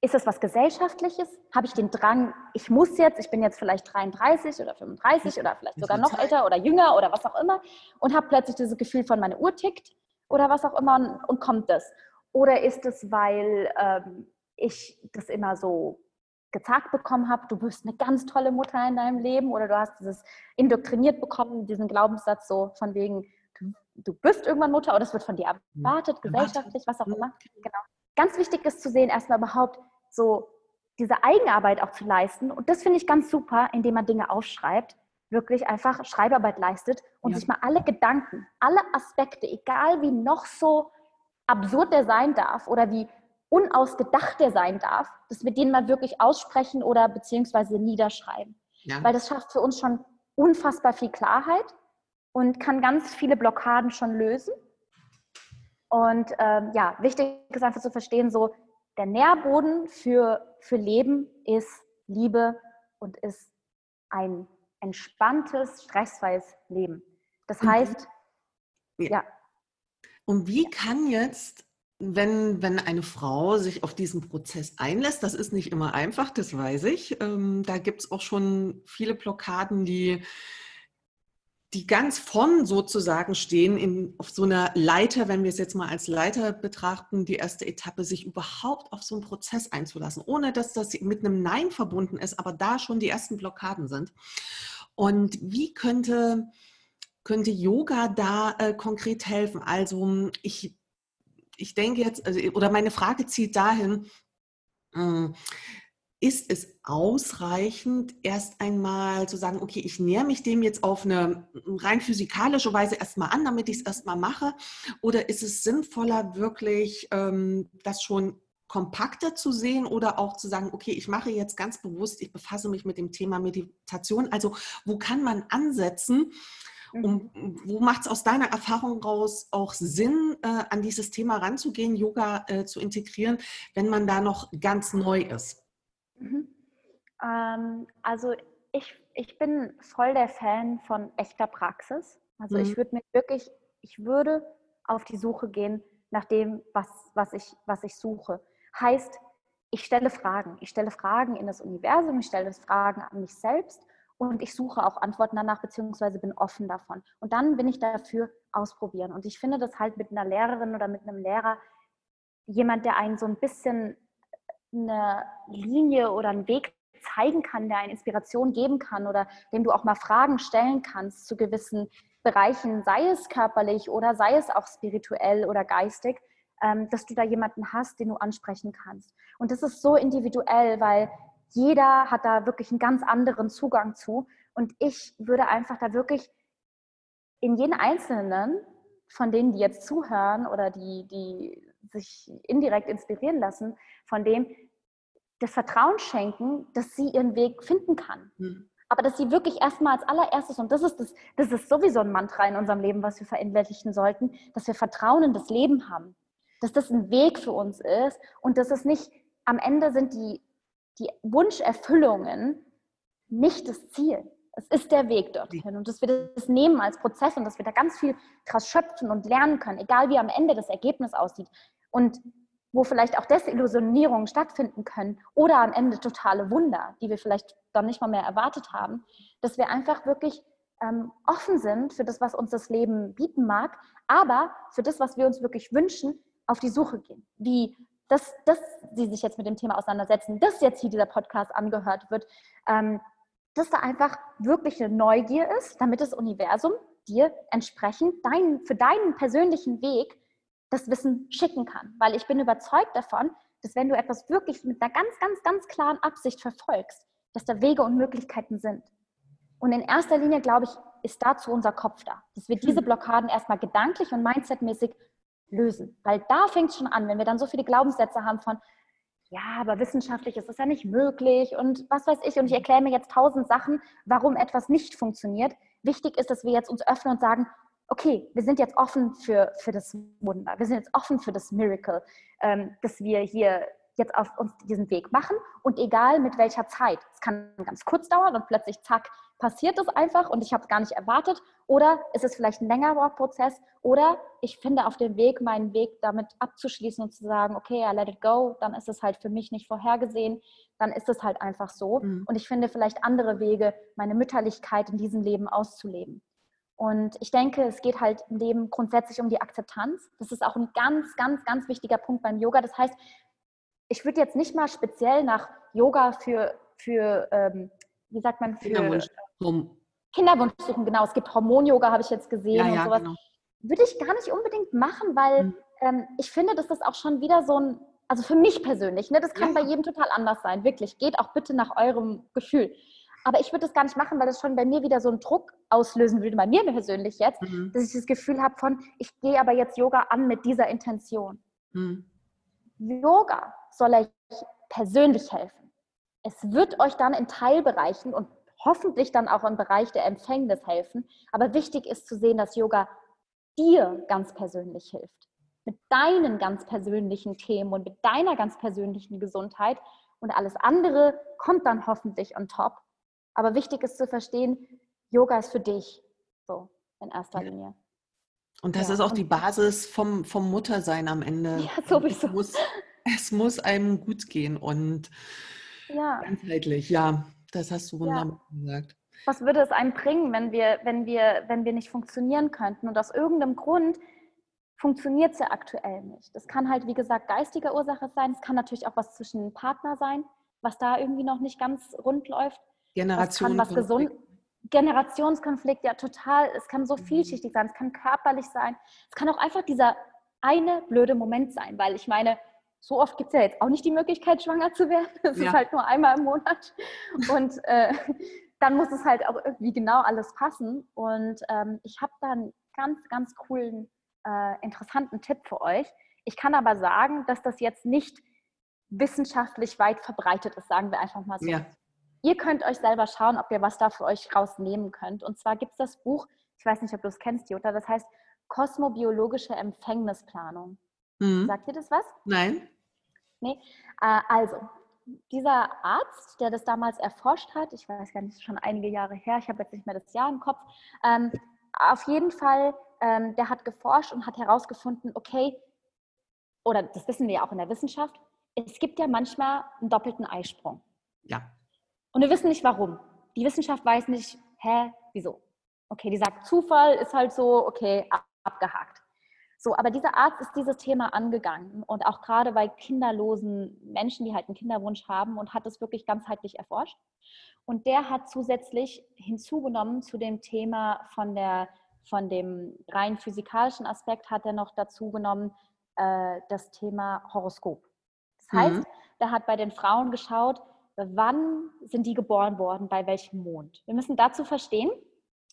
ist das was Gesellschaftliches? Habe ich den Drang, ich muss jetzt, ich bin jetzt vielleicht 33 oder 35 oder vielleicht sogar noch älter oder jünger oder was auch immer und habe plötzlich dieses Gefühl von, meine Uhr tickt oder was auch immer und, und kommt das. Oder ist es, weil ähm, ich das immer so gezeigt bekommen habe, du bist eine ganz tolle Mutter in deinem Leben oder du hast dieses indoktriniert bekommen, diesen Glaubenssatz so von wegen, du, du bist irgendwann Mutter oder es wird von dir erwartet, gesellschaftlich, was auch immer. Genau. Ganz wichtig ist zu sehen, erstmal überhaupt so diese Eigenarbeit auch zu leisten. Und das finde ich ganz super, indem man Dinge aufschreibt, wirklich einfach Schreibarbeit leistet und ja. sich mal alle Gedanken, alle Aspekte, egal wie noch so absurd der sein darf oder wie unausgedacht der sein darf, dass wir den mal wirklich aussprechen oder beziehungsweise niederschreiben. Ja. Weil das schafft für uns schon unfassbar viel Klarheit und kann ganz viele Blockaden schon lösen. Und ähm, ja, wichtig ist einfach zu verstehen, so der Nährboden für, für Leben ist Liebe und ist ein entspanntes, stressfreies Leben. Das mhm. heißt, ja. ja. Und wie kann jetzt, wenn, wenn eine Frau sich auf diesen Prozess einlässt, das ist nicht immer einfach, das weiß ich. Ähm, da gibt es auch schon viele Blockaden, die, die ganz vorn sozusagen stehen, in, auf so einer Leiter, wenn wir es jetzt mal als Leiter betrachten, die erste Etappe, sich überhaupt auf so einen Prozess einzulassen, ohne dass das mit einem Nein verbunden ist, aber da schon die ersten Blockaden sind. Und wie könnte könnte Yoga da äh, konkret helfen? Also ich, ich denke jetzt, also, oder meine Frage zielt dahin, äh, ist es ausreichend, erst einmal zu sagen, okay, ich näher mich dem jetzt auf eine rein physikalische Weise erstmal an, damit ich es erstmal mache? Oder ist es sinnvoller, wirklich ähm, das schon kompakter zu sehen oder auch zu sagen, okay, ich mache jetzt ganz bewusst, ich befasse mich mit dem Thema Meditation. Also wo kann man ansetzen, um, mhm. wo macht es aus deiner Erfahrung raus auch Sinn, äh, an dieses Thema ranzugehen, Yoga äh, zu integrieren, wenn man da noch ganz neu ist? Mhm. Ähm, also ich, ich bin voll der Fan von echter Praxis. Also mhm. ich würde mir wirklich, ich würde auf die Suche gehen nach dem, was, was, ich, was ich suche. Heißt, ich stelle Fragen. Ich stelle Fragen in das Universum, ich stelle Fragen an mich selbst und ich suche auch Antworten danach, beziehungsweise bin offen davon. Und dann bin ich dafür ausprobieren. Und ich finde das halt mit einer Lehrerin oder mit einem Lehrer, jemand, der einen so ein bisschen eine Linie oder einen Weg zeigen kann, der eine Inspiration geben kann oder dem du auch mal Fragen stellen kannst zu gewissen Bereichen, sei es körperlich oder sei es auch spirituell oder geistig, ähm, dass du da jemanden hast, den du ansprechen kannst. Und das ist so individuell, weil jeder hat da wirklich einen ganz anderen Zugang zu. Und ich würde einfach da wirklich in jeden Einzelnen von denen, die jetzt zuhören oder die, die sich indirekt inspirieren lassen, von dem das Vertrauen schenken, dass sie ihren Weg finden kann. Mhm. Aber dass sie wirklich erstmal als allererstes, und das ist, das, das ist sowieso ein Mantra in unserem Leben, was wir verinnerlichen sollten, dass wir Vertrauen in das Leben haben. Dass das ein Weg für uns ist und dass es nicht, am Ende sind die die Wunscherfüllungen nicht das Ziel. Es ist der Weg dorthin und dass wir das nehmen als Prozess und dass wir da ganz viel krass schöpfen und lernen können, egal wie am Ende das Ergebnis aussieht. Und wo vielleicht auch Desillusionierungen stattfinden können oder am Ende totale Wunder, die wir vielleicht dann nicht mal mehr erwartet haben, dass wir einfach wirklich ähm, offen sind für das, was uns das Leben bieten mag, aber für das, was wir uns wirklich wünschen, auf die Suche gehen. Wie dass, dass sie sich jetzt mit dem Thema auseinandersetzen, dass jetzt hier dieser Podcast angehört wird, ähm, dass da einfach wirklich eine Neugier ist, damit das Universum dir entsprechend dein, für deinen persönlichen Weg das Wissen schicken kann. Weil ich bin überzeugt davon, dass wenn du etwas wirklich mit einer ganz, ganz, ganz klaren Absicht verfolgst, dass da Wege und Möglichkeiten sind. Und in erster Linie, glaube ich, ist dazu unser Kopf da, dass wir diese hm. Blockaden erstmal gedanklich und mindsetmäßig lösen. Weil da fängt es schon an, wenn wir dann so viele Glaubenssätze haben von, ja, aber wissenschaftlich ist das ja nicht möglich und was weiß ich. Und ich erkläre mir jetzt tausend Sachen, warum etwas nicht funktioniert. Wichtig ist, dass wir jetzt uns öffnen und sagen, okay, wir sind jetzt offen für, für das Wunder, wir sind jetzt offen für das Miracle, ähm, dass wir hier jetzt auf uns diesen Weg machen und egal mit welcher Zeit. Es kann ganz kurz dauern und plötzlich, zack, passiert es einfach und ich habe es gar nicht erwartet oder ist es vielleicht ein längerer Prozess oder ich finde auf dem Weg meinen Weg damit abzuschließen und zu sagen, okay, I let it go, dann ist es halt für mich nicht vorhergesehen, dann ist es halt einfach so mhm. und ich finde vielleicht andere Wege, meine Mütterlichkeit in diesem Leben auszuleben. Und ich denke, es geht halt im Leben grundsätzlich um die Akzeptanz. Das ist auch ein ganz, ganz, ganz wichtiger Punkt beim Yoga. Das heißt, ich würde jetzt nicht mal speziell nach Yoga für, für ähm, wie sagt man, für Kinderwunsch, Kinderwunsch suchen. Genau, es gibt Hormon-Yoga, habe ich jetzt gesehen ja, und ja, sowas. Genau. Würde ich gar nicht unbedingt machen, weil mhm. ähm, ich finde, dass das auch schon wieder so ein, also für mich persönlich, ne, das kann ja. bei jedem total anders sein, wirklich. Geht auch bitte nach eurem Gefühl. Aber ich würde das gar nicht machen, weil das schon bei mir wieder so einen Druck auslösen würde, bei mir persönlich jetzt, mhm. dass ich das Gefühl habe von, ich gehe aber jetzt Yoga an mit dieser Intention. Mhm. Yoga soll euch persönlich helfen. Es wird euch dann in Teilbereichen und hoffentlich dann auch im Bereich der Empfängnis helfen. Aber wichtig ist zu sehen, dass Yoga dir ganz persönlich hilft. Mit deinen ganz persönlichen Themen und mit deiner ganz persönlichen Gesundheit. Und alles andere kommt dann hoffentlich on top. Aber wichtig ist zu verstehen, Yoga ist für dich. So, in erster Linie. Und das ja. ist auch die Basis vom, vom Muttersein am Ende. Ja, sowieso. Es muss, es muss einem gut gehen und ja. ganzheitlich, ja, das hast du wunderbar ja. gesagt. Was würde es einem bringen, wenn wir, wenn, wir, wenn wir nicht funktionieren könnten? Und aus irgendeinem Grund funktioniert es ja aktuell nicht. Das kann halt, wie gesagt, geistige Ursache sein. Es kann natürlich auch was zwischen Partner sein, was da irgendwie noch nicht ganz rund läuft. Generation. was gesund, Generationskonflikt, ja total. Es kann so vielschichtig sein, es kann körperlich sein. Es kann auch einfach dieser eine blöde Moment sein, weil ich meine, so oft gibt es ja jetzt auch nicht die Möglichkeit, schwanger zu werden. Es ja. ist halt nur einmal im Monat. Und äh, dann muss es halt auch irgendwie genau alles passen. Und ähm, ich habe da einen ganz, ganz coolen, äh, interessanten Tipp für euch. Ich kann aber sagen, dass das jetzt nicht wissenschaftlich weit verbreitet ist, sagen wir einfach mal so. Ja. Ihr könnt euch selber schauen, ob ihr was da für euch rausnehmen könnt. Und zwar gibt es das Buch, ich weiß nicht, ob du es kennst, Jutta, das heißt Kosmobiologische Empfängnisplanung. Mhm. Sagt ihr das was? Nein. Nee. Äh, also, dieser Arzt, der das damals erforscht hat, ich weiß gar nicht, schon einige Jahre her, ich habe jetzt nicht mehr das Jahr im Kopf, ähm, auf jeden Fall, ähm, der hat geforscht und hat herausgefunden, okay, oder das wissen wir ja auch in der Wissenschaft, es gibt ja manchmal einen doppelten Eisprung. Ja. Und wir wissen nicht warum. Die Wissenschaft weiß nicht, hä, wieso? Okay, die sagt, Zufall ist halt so, okay, abgehakt. So, aber dieser Arzt ist dieses Thema angegangen und auch gerade bei kinderlosen Menschen, die halt einen Kinderwunsch haben und hat es wirklich ganzheitlich erforscht. Und der hat zusätzlich hinzugenommen zu dem Thema von der von dem rein physikalischen Aspekt hat er noch dazu genommen äh, das Thema Horoskop. Das heißt, mhm. der hat bei den Frauen geschaut, wann sind die geboren worden, bei welchem Mond. Wir müssen dazu verstehen,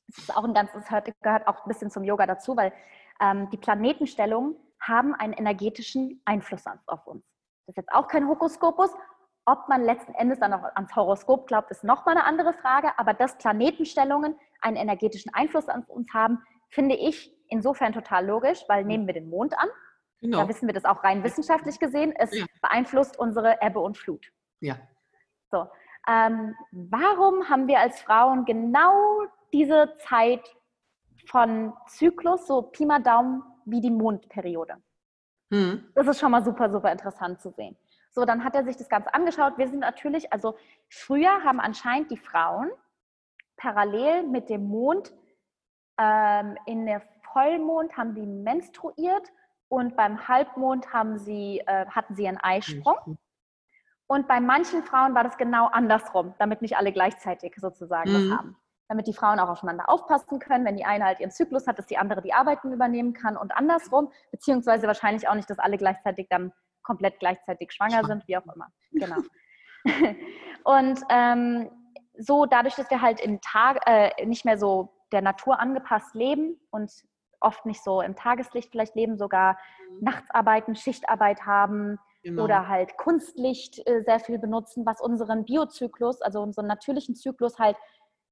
das ist auch ein ganzes, gehört auch ein bisschen zum Yoga dazu, weil ähm, die Planetenstellungen haben einen energetischen Einfluss auf uns. Das ist jetzt auch kein Hokoskopus. Ob man letzten Endes dann noch ans Horoskop glaubt, ist nochmal eine andere Frage. Aber dass Planetenstellungen einen energetischen Einfluss auf uns haben, finde ich insofern total logisch, weil nehmen wir den Mond an. Genau. Da wissen wir das auch rein wissenschaftlich gesehen. Es ja. beeinflusst unsere Ebbe und Flut. Ja. So. Ähm, warum haben wir als Frauen genau diese Zeit von Zyklus, so Pi mal Daumen, wie die Mondperiode. Mhm. Das ist schon mal super, super interessant zu sehen. So, dann hat er sich das Ganze angeschaut. Wir sind natürlich, also früher haben anscheinend die Frauen parallel mit dem Mond ähm, in der Vollmond haben die menstruiert und beim Halbmond haben sie, äh, hatten sie einen Eisprung. Und bei manchen Frauen war das genau andersrum, damit nicht alle gleichzeitig sozusagen mhm. das haben. Damit die Frauen auch aufeinander aufpassen können. Wenn die eine halt ihren Zyklus hat, dass die andere die Arbeiten übernehmen kann und andersrum. Beziehungsweise wahrscheinlich auch nicht, dass alle gleichzeitig dann komplett gleichzeitig schwanger sind, wie auch immer. Genau. und ähm, so dadurch, dass wir halt im Tag äh, nicht mehr so der Natur angepasst leben und oft nicht so im Tageslicht vielleicht leben, sogar mhm. nachts arbeiten, Schichtarbeit haben genau. oder halt Kunstlicht äh, sehr viel benutzen, was unseren Biozyklus, also unseren natürlichen Zyklus halt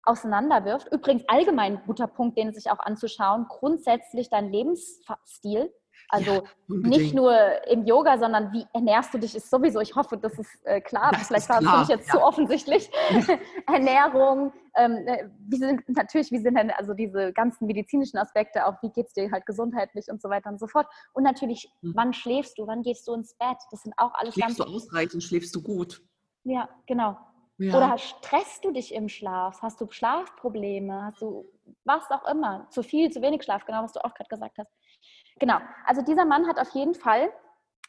auseinanderwirft. Übrigens allgemein ein guter Punkt, den sich auch anzuschauen, grundsätzlich dein Lebensstil also ja, nicht nur im Yoga, sondern wie ernährst du dich, ist sowieso, ich hoffe, das ist äh, klar, das vielleicht war es jetzt ja. zu offensichtlich. Ernährung, ähm, äh, wie sind natürlich, wie sind denn also diese ganzen medizinischen Aspekte, auch wie geht es dir halt gesundheitlich und so weiter und so fort. Und natürlich, mhm. wann schläfst du, wann gehst du ins Bett? Das sind auch alles schläfst ganz... Schläfst du ausreichend, schläfst du gut? Ja, genau. Ja. Oder stresst du dich im Schlaf? Hast du Schlafprobleme? Hast du was auch immer? Zu viel, zu wenig Schlaf, genau, was du auch gerade gesagt hast. Genau, also dieser Mann hat auf jeden Fall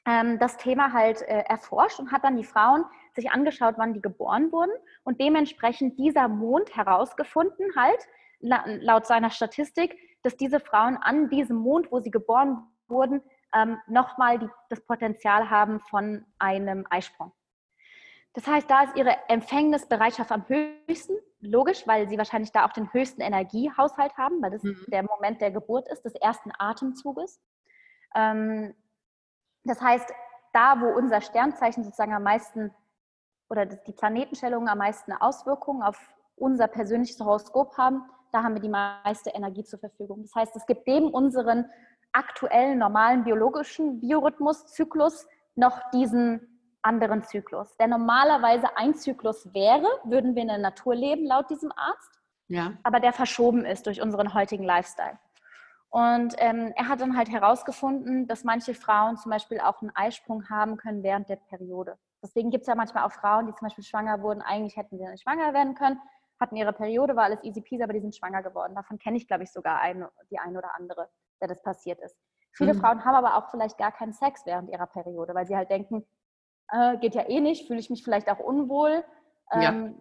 ähm, das Thema halt äh, erforscht und hat dann die Frauen sich angeschaut, wann die geboren wurden und dementsprechend dieser Mond herausgefunden halt, la laut seiner Statistik, dass diese Frauen an diesem Mond, wo sie geboren wurden, ähm, nochmal das Potenzial haben von einem Eisprung. Das heißt, da ist ihre Empfängnisbereitschaft am höchsten, logisch, weil sie wahrscheinlich da auch den höchsten Energiehaushalt haben, weil das mhm. der Moment der Geburt ist, des ersten Atemzuges. Ähm, das heißt, da, wo unser Sternzeichen sozusagen am meisten oder die Planetenstellungen am meisten Auswirkungen auf unser persönliches Horoskop haben, da haben wir die meiste Energie zur Verfügung. Das heißt, es gibt neben unseren aktuellen normalen biologischen Biorhythmus, Zyklus noch diesen anderen Zyklus. Der normalerweise ein Zyklus wäre, würden wir in der Natur leben, laut diesem Arzt, ja. aber der verschoben ist durch unseren heutigen Lifestyle. Und ähm, er hat dann halt herausgefunden, dass manche Frauen zum Beispiel auch einen Eisprung haben können während der Periode. Deswegen gibt es ja manchmal auch Frauen, die zum Beispiel schwanger wurden. Eigentlich hätten sie nicht schwanger werden können, hatten ihre Periode, war alles easy peasy, aber die sind schwanger geworden. Davon kenne ich, glaube ich, sogar eine, die eine oder andere, der das passiert ist. Viele mhm. Frauen haben aber auch vielleicht gar keinen Sex während ihrer Periode, weil sie halt denken, äh, geht ja eh nicht, fühle ich mich vielleicht auch unwohl. Ähm, ja.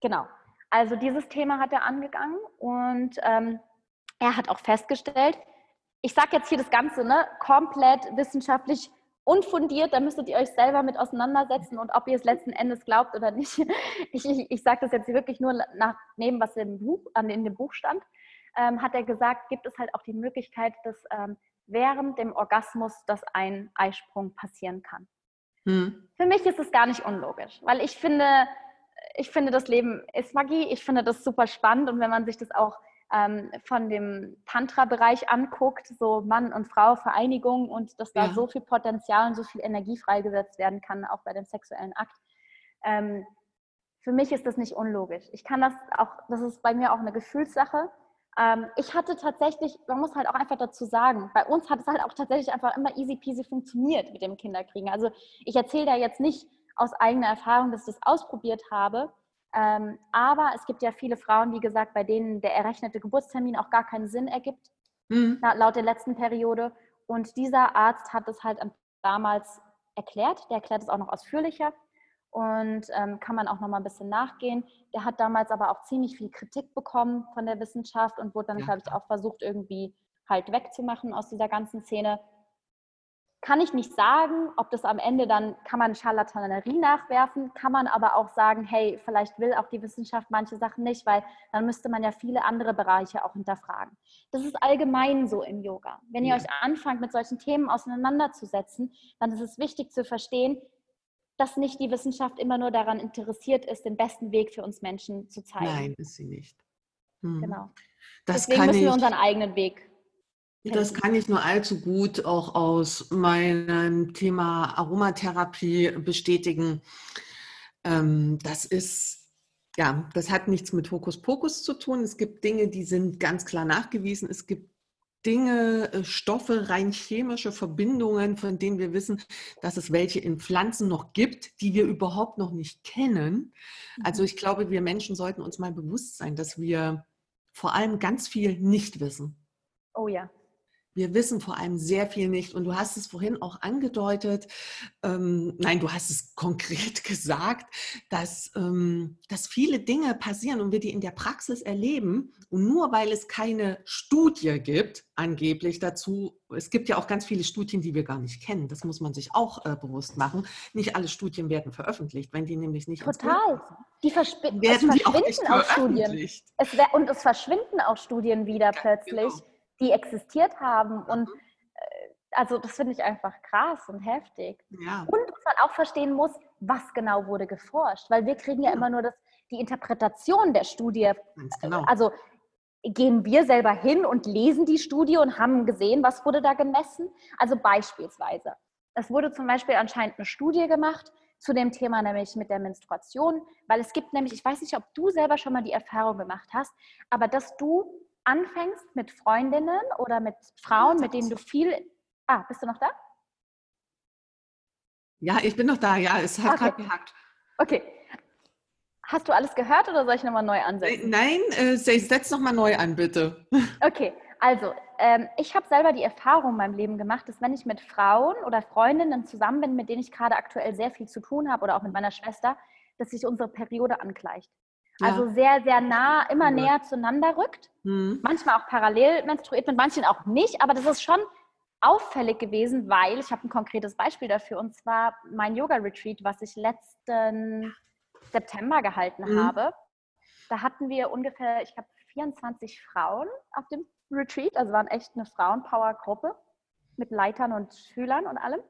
Genau. Also dieses Thema hat er angegangen und ähm, er hat auch festgestellt, ich sage jetzt hier das Ganze ne, komplett wissenschaftlich unfundiert, da müsstet ihr euch selber mit auseinandersetzen und ob ihr es letzten Endes glaubt oder nicht. Ich, ich, ich sage das jetzt wirklich nur nach neben, was im Buch, in dem Buch stand, ähm, hat er gesagt, gibt es halt auch die Möglichkeit, dass ähm, während dem Orgasmus, dass ein Eisprung passieren kann. Hm. Für mich ist es gar nicht unlogisch, weil ich finde, ich finde, das Leben ist Magie. Ich finde das super spannend und wenn man sich das auch ähm, von dem Tantra-Bereich anguckt, so Mann und Frau Vereinigung und dass da ja. so viel Potenzial und so viel Energie freigesetzt werden kann, auch bei dem sexuellen Akt. Ähm, für mich ist das nicht unlogisch. Ich kann das auch, das ist bei mir auch eine Gefühlssache. Ähm, ich hatte tatsächlich, man muss halt auch einfach dazu sagen, bei uns hat es halt auch tatsächlich einfach immer easy peasy funktioniert mit dem Kinderkriegen. Also ich erzähle da jetzt nicht aus eigener Erfahrung, dass ich das ausprobiert habe, ähm, aber es gibt ja viele Frauen, wie gesagt, bei denen der errechnete Geburtstermin auch gar keinen Sinn ergibt, mhm. laut der letzten Periode. Und dieser Arzt hat es halt damals erklärt, der erklärt es auch noch ausführlicher und ähm, kann man auch noch mal ein bisschen nachgehen. Der hat damals aber auch ziemlich viel Kritik bekommen von der Wissenschaft und wurde dann, ja. glaube ich, auch versucht, irgendwie halt wegzumachen aus dieser ganzen Szene. Kann ich nicht sagen, ob das am Ende dann, kann man Charlatanerie nachwerfen, kann man aber auch sagen, hey, vielleicht will auch die Wissenschaft manche Sachen nicht, weil dann müsste man ja viele andere Bereiche auch hinterfragen. Das ist allgemein so im Yoga. Wenn ihr ja. euch anfangt, mit solchen Themen auseinanderzusetzen, dann ist es wichtig zu verstehen, dass nicht die Wissenschaft immer nur daran interessiert ist, den besten Weg für uns Menschen zu zeigen. Nein, ist sie nicht. Hm. Genau. Das Deswegen müssen wir unseren eigenen Weg. Das kann ich nur allzu gut auch aus meinem Thema Aromatherapie bestätigen. Ähm, das ist, ja, das hat nichts mit Hokuspokus zu tun. Es gibt Dinge, die sind ganz klar nachgewiesen. Es gibt Dinge, äh, Stoffe, rein chemische Verbindungen, von denen wir wissen, dass es welche in Pflanzen noch gibt, die wir überhaupt noch nicht kennen. Also mhm. ich glaube, wir Menschen sollten uns mal bewusst sein, dass wir vor allem ganz viel nicht wissen. Oh ja. Wir wissen vor allem sehr viel nicht. Und du hast es vorhin auch angedeutet, ähm, nein, du hast es konkret gesagt, dass, ähm, dass viele Dinge passieren und wir die in der Praxis erleben. Und nur weil es keine Studie gibt, angeblich dazu, es gibt ja auch ganz viele Studien, die wir gar nicht kennen. Das muss man sich auch äh, bewusst machen. Nicht alle Studien werden veröffentlicht, wenn die nämlich nicht. Total. Die werden es verschwinden auch, auch Studien. Es und es verschwinden auch Studien wieder ja, plötzlich. Genau die existiert haben. Und äh, also das finde ich einfach krass und heftig. Ja. Und was man auch verstehen muss, was genau wurde geforscht, weil wir kriegen ja, ja. immer nur das, die Interpretation der Studie. Genau. Also gehen wir selber hin und lesen die Studie und haben gesehen, was wurde da gemessen. Also beispielsweise, es wurde zum Beispiel anscheinend eine Studie gemacht zu dem Thema nämlich mit der Menstruation, weil es gibt nämlich, ich weiß nicht, ob du selber schon mal die Erfahrung gemacht hast, aber dass du anfängst mit Freundinnen oder mit Frauen, mit denen du viel. Ah, bist du noch da? Ja, ich bin noch da. Ja, es hat okay. gerade gehackt. Okay. Hast du alles gehört oder soll ich nochmal neu ansetzen? Nein, äh, setz nochmal neu an, bitte. Okay, also ähm, ich habe selber die Erfahrung in meinem Leben gemacht, dass wenn ich mit Frauen oder Freundinnen zusammen bin, mit denen ich gerade aktuell sehr viel zu tun habe oder auch mit meiner Schwester, dass sich unsere Periode angleicht. Also sehr, sehr nah, immer näher zueinander rückt. Mhm. Manchmal auch parallel menstruiert, mit manchen auch nicht. Aber das ist schon auffällig gewesen, weil ich habe ein konkretes Beispiel dafür und zwar mein Yoga-Retreat, was ich letzten September gehalten mhm. habe. Da hatten wir ungefähr, ich glaube, 24 Frauen auf dem Retreat. Also waren echt eine Frauenpower-Gruppe mit Leitern und Schülern und allem.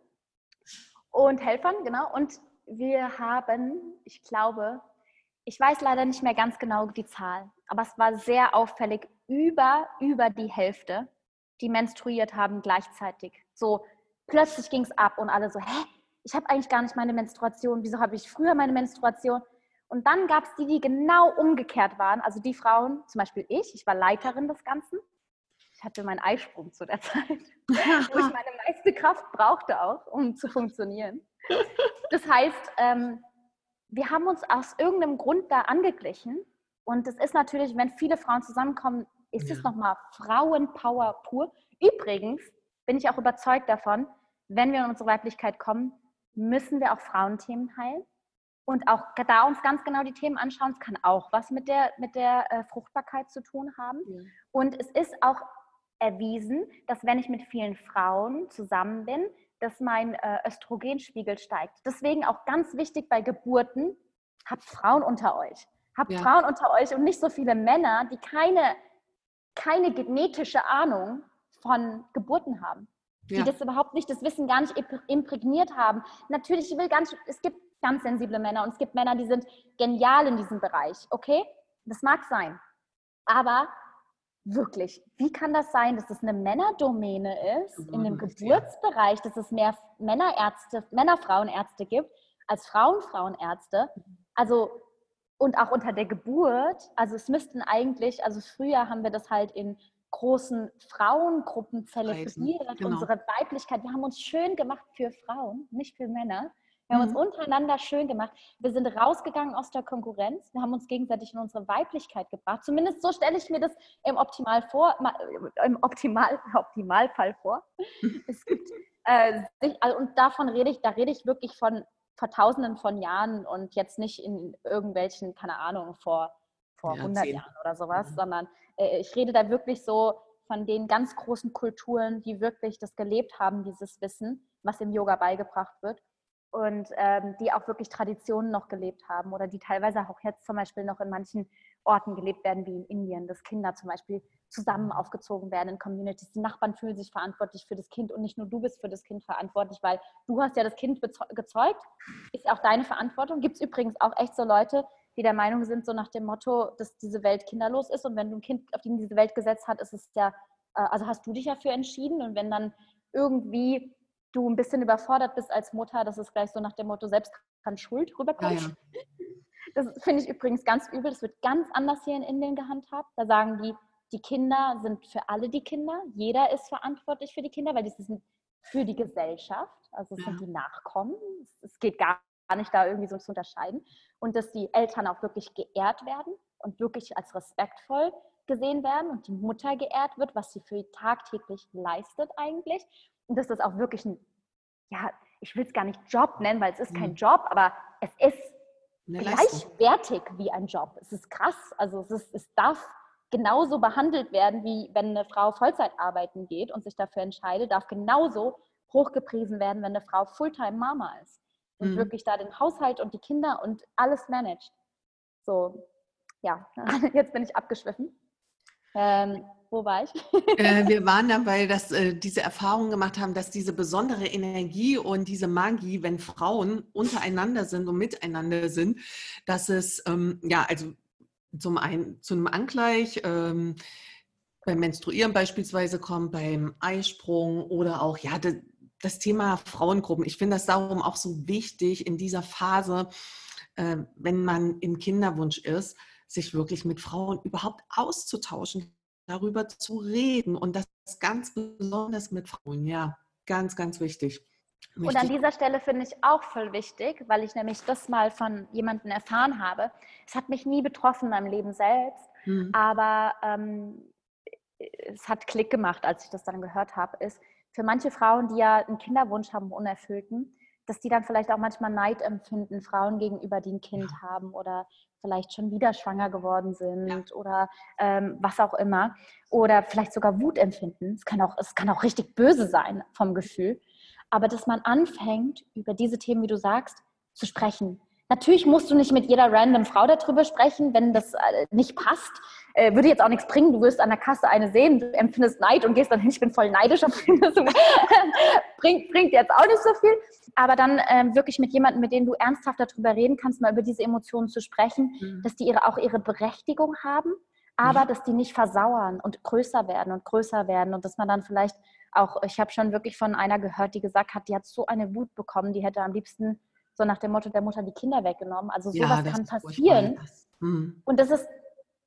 Und Helfern, genau. Und wir haben, ich glaube, ich weiß leider nicht mehr ganz genau die Zahl, aber es war sehr auffällig, über, über die Hälfte, die menstruiert haben gleichzeitig. So plötzlich ging es ab und alle so, hä, ich habe eigentlich gar nicht meine Menstruation, wieso habe ich früher meine Menstruation? Und dann gab es die, die genau umgekehrt waren, also die Frauen, zum Beispiel ich, ich war Leiterin des Ganzen. Ich hatte meinen Eisprung zu der Zeit, wo ich meine meiste Kraft brauchte auch, um zu funktionieren. Das heißt, ähm, wir haben uns aus irgendeinem Grund da angeglichen. Und es ist natürlich, wenn viele Frauen zusammenkommen, ist ja. es nochmal Frauenpower pur. Übrigens bin ich auch überzeugt davon, wenn wir in unsere Weiblichkeit kommen, müssen wir auch Frauenthemen heilen und auch da uns ganz genau die Themen anschauen. Es kann auch was mit der, mit der äh, Fruchtbarkeit zu tun haben. Ja. Und es ist auch erwiesen, dass wenn ich mit vielen Frauen zusammen bin, dass mein äh, Östrogenspiegel steigt. Deswegen auch ganz wichtig bei Geburten, habt Frauen unter euch. Habt ja. Frauen unter euch und nicht so viele Männer, die keine, keine genetische Ahnung von Geburten haben. Die ja. das überhaupt nicht, das Wissen gar nicht imprägniert haben. Natürlich, ich will ganz, es gibt ganz sensible Männer und es gibt Männer, die sind genial in diesem Bereich. Okay? Das mag sein. Aber Wirklich. Wie kann das sein, dass es eine Männerdomäne ist, in dem Geburtsbereich, dass es mehr Männerärzte, Männerfrauenärzte gibt als Frauenfrauenärzte? Also, und auch unter der Geburt. Also, es müssten eigentlich, also früher haben wir das halt in großen Frauengruppen zelebriert, genau. unsere Weiblichkeit. Wir haben uns schön gemacht für Frauen, nicht für Männer. Wir haben mhm. uns untereinander schön gemacht. Wir sind rausgegangen aus der Konkurrenz. Wir haben uns gegenseitig in unsere Weiblichkeit gebracht. Zumindest so stelle ich mir das im, Optimal vor, im Optimal, Optimalfall vor. es gibt, äh, also, und davon rede ich, da rede ich wirklich von vor tausenden von Jahren und jetzt nicht in irgendwelchen, keine Ahnung, vor, vor ja, 100 Jahren oder sowas, mhm. sondern äh, ich rede da wirklich so von den ganz großen Kulturen, die wirklich das gelebt haben, dieses Wissen, was im Yoga beigebracht wird und ähm, die auch wirklich Traditionen noch gelebt haben oder die teilweise auch jetzt zum Beispiel noch in manchen Orten gelebt werden, wie in Indien, dass Kinder zum Beispiel zusammen aufgezogen werden in Communities. Die Nachbarn fühlen sich verantwortlich für das Kind und nicht nur du bist für das Kind verantwortlich, weil du hast ja das Kind gezeugt, ist auch deine Verantwortung. Gibt es übrigens auch echt so Leute, die der Meinung sind, so nach dem Motto, dass diese Welt kinderlos ist und wenn du ein Kind auf die diese Welt gesetzt hat, ist es ja, äh, also hast du dich ja für entschieden und wenn dann irgendwie du ein bisschen überfordert bist als Mutter, dass es gleich so nach dem Motto selbst kann Schuld rüberkommt. Ja, ja. Das finde ich übrigens ganz übel. Das wird ganz anders hier in Indien gehandhabt. Da sagen die, die Kinder sind für alle die Kinder. Jeder ist verantwortlich für die Kinder, weil das sind für die Gesellschaft. Also es ja. sind die Nachkommen. Es geht gar nicht da irgendwie so zu unterscheiden. Und dass die Eltern auch wirklich geehrt werden und wirklich als respektvoll gesehen werden und die Mutter geehrt wird, was sie für tagtäglich leistet eigentlich. Und dass das auch wirklich ein, ja, ich will es gar nicht Job nennen, weil es ist kein mhm. Job, aber es ist Eine gleichwertig Leistung. wie ein Job. Es ist krass. Also es, ist, es darf genauso behandelt werden, wie wenn eine Frau Vollzeit arbeiten geht und sich dafür entscheidet, darf genauso hochgepriesen werden, wenn eine Frau Fulltime Mama ist und mhm. wirklich da den Haushalt und die Kinder und alles managt. So, ja, jetzt bin ich abgeschwiffen. Ähm, wo war ich? äh, wir waren dabei, dass äh, diese Erfahrung gemacht haben, dass diese besondere Energie und diese Magie, wenn Frauen untereinander sind und miteinander sind, dass es, ähm, ja, also zum einen zu einem Angleich, ähm, beim Menstruieren beispielsweise kommt, beim Eisprung oder auch, ja, das, das Thema Frauengruppen. Ich finde das darum auch so wichtig in dieser Phase, äh, wenn man im Kinderwunsch ist, sich wirklich mit Frauen überhaupt auszutauschen, darüber zu reden und das ganz besonders mit Frauen. Ja, ganz, ganz wichtig. Und an dieser Stelle finde ich auch voll wichtig, weil ich nämlich das mal von jemandem erfahren habe. Es hat mich nie betroffen in meinem Leben selbst, mhm. aber ähm, es hat Klick gemacht, als ich das dann gehört habe, ist für manche Frauen, die ja einen Kinderwunsch haben, unerfüllten, dass die dann vielleicht auch manchmal Neid empfinden, Frauen gegenüber, die ein Kind ja. haben oder vielleicht schon wieder schwanger geworden sind ja. oder ähm, was auch immer. Oder vielleicht sogar Wut empfinden. Es kann, auch, es kann auch richtig böse sein vom Gefühl. Aber dass man anfängt, über diese Themen, wie du sagst, zu sprechen. Natürlich musst du nicht mit jeder random Frau darüber sprechen, wenn das äh, nicht passt. Äh, würde jetzt auch nichts bringen. Du wirst an der Kasse eine sehen, du empfindest Neid und gehst dann hin, ich bin voll neidisch auf bringt, bringt jetzt auch nicht so viel. Aber dann ähm, wirklich mit jemandem, mit dem du ernsthaft darüber reden kannst, mal über diese Emotionen zu sprechen, mhm. dass die ihre, auch ihre Berechtigung haben, aber mhm. dass die nicht versauern und größer werden und größer werden und dass man dann vielleicht auch, ich habe schon wirklich von einer gehört, die gesagt hat, die hat so eine Wut bekommen, die hätte am liebsten so nach dem Motto der Mutter die Kinder weggenommen. Also sowas ja, kann passieren. Mhm. Und das ist,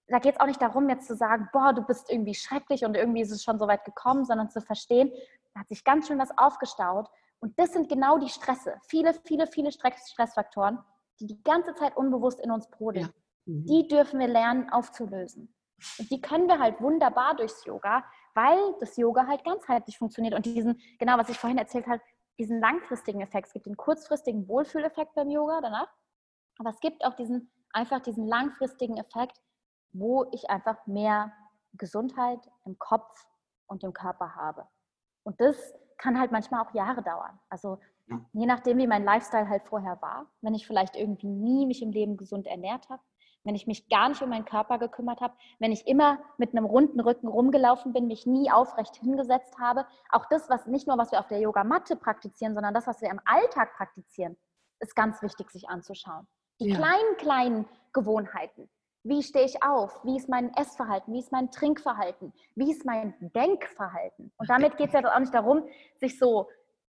da geht es auch nicht darum, jetzt zu sagen, boah, du bist irgendwie schrecklich und irgendwie ist es schon so weit gekommen, sondern zu verstehen, da hat sich ganz schön was aufgestaut. Und das sind genau die Stresse. Viele, viele, viele Stressfaktoren, die die ganze Zeit unbewusst in uns brodeln. Ja. Mhm. Die dürfen wir lernen aufzulösen. Und die können wir halt wunderbar durchs Yoga, weil das Yoga halt ganzheitlich funktioniert und diesen, genau was ich vorhin erzählt habe, diesen langfristigen Effekt. Es gibt den kurzfristigen Wohlfühleffekt beim Yoga danach, aber es gibt auch diesen, einfach diesen langfristigen Effekt, wo ich einfach mehr Gesundheit im Kopf und im Körper habe. Und das kann halt manchmal auch Jahre dauern. Also je nachdem, wie mein Lifestyle halt vorher war, wenn ich vielleicht irgendwie nie mich im Leben gesund ernährt habe, wenn ich mich gar nicht um meinen Körper gekümmert habe, wenn ich immer mit einem runden Rücken rumgelaufen bin, mich nie aufrecht hingesetzt habe. Auch das, was nicht nur was wir auf der Yogamatte praktizieren, sondern das, was wir im Alltag praktizieren, ist ganz wichtig, sich anzuschauen. Die ja. kleinen, kleinen Gewohnheiten. Wie stehe ich auf? Wie ist mein Essverhalten? Wie ist mein Trinkverhalten? Wie ist mein Denkverhalten? Und damit geht es ja auch nicht darum, sich so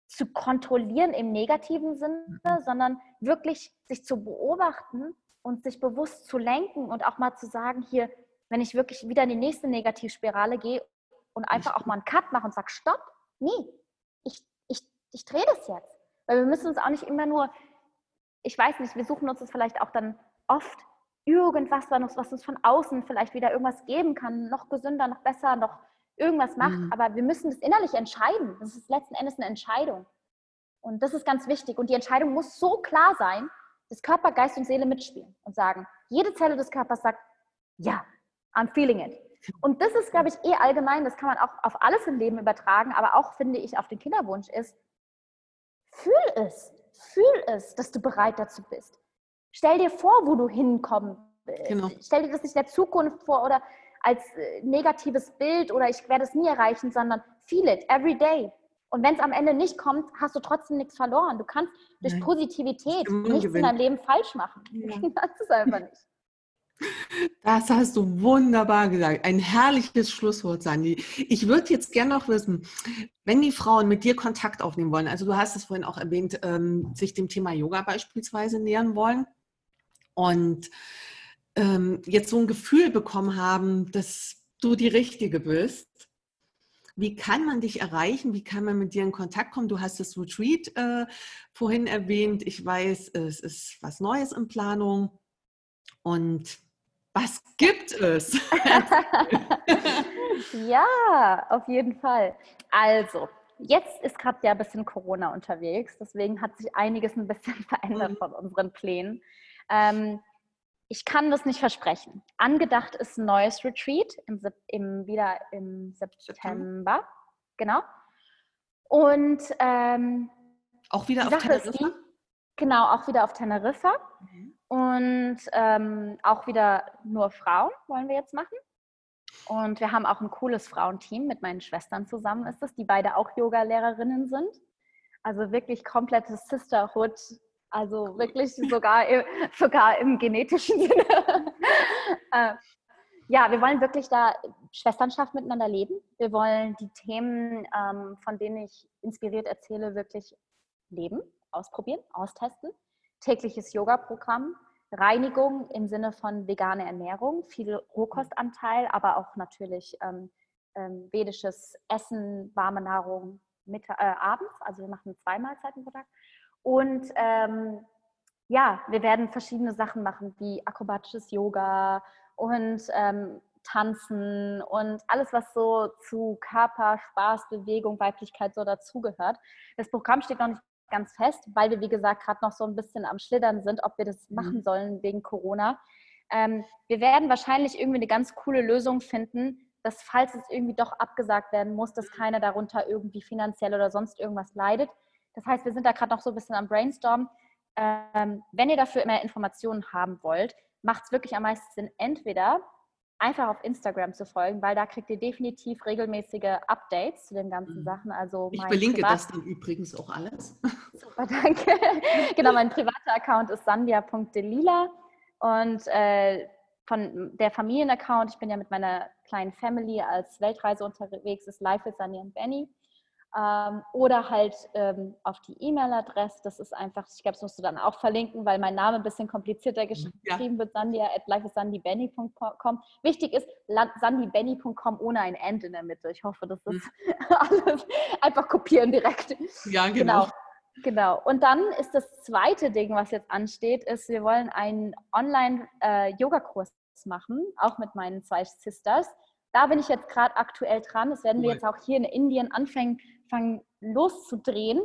zu kontrollieren im negativen Sinne, mhm. sondern wirklich sich zu beobachten und sich bewusst zu lenken und auch mal zu sagen, hier, wenn ich wirklich wieder in die nächste Negativspirale gehe und einfach auch mal einen Cut mache und sage, stopp, nee, ich, ich, ich drehe das jetzt. Weil wir müssen uns auch nicht immer nur, ich weiß nicht, wir suchen uns das vielleicht auch dann oft irgendwas, was uns von außen vielleicht wieder irgendwas geben kann, noch gesünder, noch besser, noch irgendwas macht, mhm. aber wir müssen das innerlich entscheiden. Das ist letzten Endes eine Entscheidung. Und das ist ganz wichtig. Und die Entscheidung muss so klar sein, dass Körper, Geist und Seele mitspielen und sagen, jede Zelle des Körpers sagt, ja, I'm feeling it. Und das ist, glaube ich, eh allgemein, das kann man auch auf alles im Leben übertragen, aber auch, finde ich, auf den Kinderwunsch ist, fühl es, fühl es, dass du bereit dazu bist. Stell dir vor, wo du hinkommen willst. Genau. Stell dir das nicht in der Zukunft vor oder als äh, negatives Bild oder ich werde es nie erreichen, sondern feel it every day. Und wenn es am Ende nicht kommt, hast du trotzdem nichts verloren. Du kannst durch Nein. Positivität nichts in deinem Leben falsch machen. Ja. Das ist einfach nicht. Das hast du wunderbar gesagt. Ein herrliches Schlusswort, Sandy. Ich würde jetzt gerne noch wissen, wenn die Frauen mit dir Kontakt aufnehmen wollen, also du hast es vorhin auch erwähnt, ähm, sich dem Thema Yoga beispielsweise nähern wollen und ähm, jetzt so ein Gefühl bekommen haben, dass du die Richtige bist. Wie kann man dich erreichen? Wie kann man mit dir in Kontakt kommen? Du hast das Retreat äh, vorhin erwähnt. Ich weiß, es ist was Neues in Planung. Und was gibt es? ja, auf jeden Fall. Also, jetzt ist gerade ja ein bisschen Corona unterwegs, deswegen hat sich einiges ein bisschen verändert mhm. von unseren Plänen. Ähm, ich kann das nicht versprechen. Angedacht ist ein neues Retreat im, im wieder im September. Genau. Und ähm, auch wieder auf Teneriffa? Die, genau, auch wieder auf Teneriffa. Mhm. Und ähm, auch wieder nur Frauen wollen wir jetzt machen. Und wir haben auch ein cooles Frauenteam mit meinen Schwestern zusammen, ist es, die beide auch Yoga-Lehrerinnen sind. Also wirklich komplettes Sisterhood also wirklich sogar, sogar im genetischen Sinne. Äh, ja, wir wollen wirklich da Schwesternschaft miteinander leben. Wir wollen die Themen, ähm, von denen ich inspiriert erzähle, wirklich leben, ausprobieren, austesten. Tägliches Yoga-Programm, Reinigung im Sinne von vegane Ernährung, viel Rohkostanteil, aber auch natürlich ähm, ähm, vedisches Essen, warme Nahrung mit, äh, abends. Also wir machen zwei Mahlzeiten pro Tag. Und ähm, ja, wir werden verschiedene Sachen machen, wie akrobatisches Yoga und ähm, Tanzen und alles, was so zu Körper, Spaß, Bewegung, Weiblichkeit so dazugehört. Das Programm steht noch nicht ganz fest, weil wir, wie gesagt, gerade noch so ein bisschen am Schlittern sind, ob wir das mhm. machen sollen wegen Corona. Ähm, wir werden wahrscheinlich irgendwie eine ganz coole Lösung finden, dass falls es irgendwie doch abgesagt werden muss, dass keiner darunter irgendwie finanziell oder sonst irgendwas leidet, das heißt, wir sind da gerade noch so ein bisschen am Brainstorm. Ähm, wenn ihr dafür mehr Informationen haben wollt, macht es wirklich am meisten Sinn, entweder einfach auf Instagram zu folgen, weil da kriegt ihr definitiv regelmäßige Updates zu den ganzen mhm. Sachen. Also ich verlinke Privat das dann übrigens auch alles. Super, danke. genau, mein privater Account ist sandia.delila und äh, von der Familienaccount, ich bin ja mit meiner kleinen Family als Weltreise unterwegs, ist Life with Sandia und Benny. Ähm, oder halt ähm, auf die E-Mail-Adresse. Das ist einfach, ich glaube, das musst du dann auch verlinken, weil mein Name ein bisschen komplizierter geschrieben ja. wird, sandia at lifesandybenny.com. Wichtig ist sandybenny.com ohne ein End in der Mitte. Ich hoffe, das ist mhm. alles einfach kopieren direkt. Ja, genau. genau. Genau. Und dann ist das zweite Ding, was jetzt ansteht, ist, wir wollen einen Online-Yoga-Kurs äh, machen, auch mit meinen zwei Sisters. Da bin ich jetzt gerade aktuell dran. Das werden wir jetzt auch hier in Indien anfangen, anfangen loszudrehen.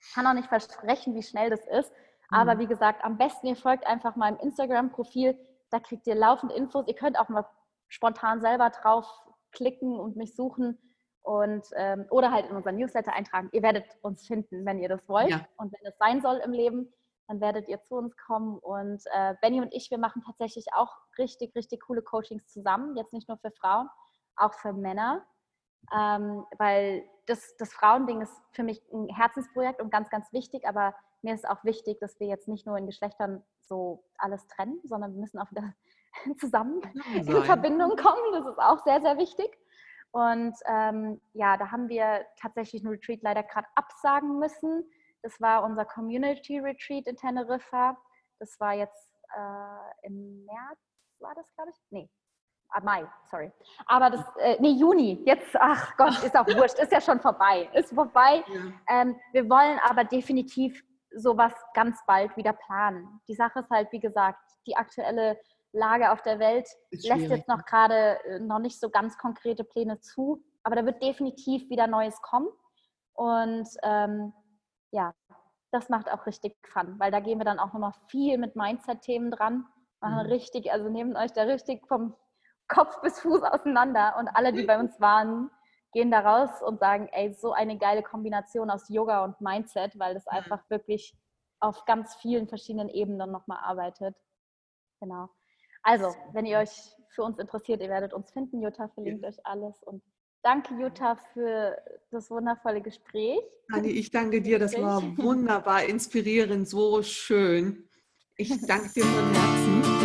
Ich kann auch nicht versprechen, wie schnell das ist. Aber mhm. wie gesagt, am besten ihr folgt einfach meinem Instagram-Profil. Da kriegt ihr laufend Infos. Ihr könnt auch mal spontan selber drauf klicken und mich suchen und ähm, oder halt in unseren Newsletter eintragen. Ihr werdet uns finden, wenn ihr das wollt. Ja. Und wenn es sein soll im Leben, dann werdet ihr zu uns kommen. Und äh, Benny und ich, wir machen tatsächlich auch richtig, richtig coole Coachings zusammen. Jetzt nicht nur für Frauen, auch für Männer ähm, weil das, das Frauending ist für mich ein Herzensprojekt und ganz, ganz wichtig, aber mir ist auch wichtig, dass wir jetzt nicht nur in Geschlechtern so alles trennen, sondern wir müssen auch wieder zusammen in Verbindung kommen. Das ist auch sehr, sehr wichtig. Und ähm, ja, da haben wir tatsächlich ein Retreat leider gerade absagen müssen. Das war unser Community Retreat in Teneriffa. Das war jetzt äh, im März, war das, glaube ich? Nee, Ah, Mai, sorry. Aber das, äh, nee, Juni, jetzt, ach Gott, ist auch wurscht, ist ja schon vorbei, ist vorbei. Ja. Ähm, wir wollen aber definitiv sowas ganz bald wieder planen. Die Sache ist halt, wie gesagt, die aktuelle Lage auf der Welt lässt jetzt noch gerade äh, noch nicht so ganz konkrete Pläne zu, aber da wird definitiv wieder Neues kommen. Und ähm, ja, das macht auch richtig Fun, weil da gehen wir dann auch nochmal viel mit Mindset-Themen dran. Machen mhm. richtig, also nehmen euch da richtig vom Kopf bis Fuß auseinander und alle, die bei uns waren, gehen da raus und sagen, ey, so eine geile Kombination aus Yoga und Mindset, weil das einfach wirklich auf ganz vielen verschiedenen Ebenen nochmal arbeitet. Genau. Also, wenn ihr euch für uns interessiert, ihr werdet uns finden. Jutta verlinkt euch alles und danke, Jutta, für das wundervolle Gespräch. Anni, ich danke dir, das war wunderbar inspirierend, so schön. Ich danke dir von Herzen.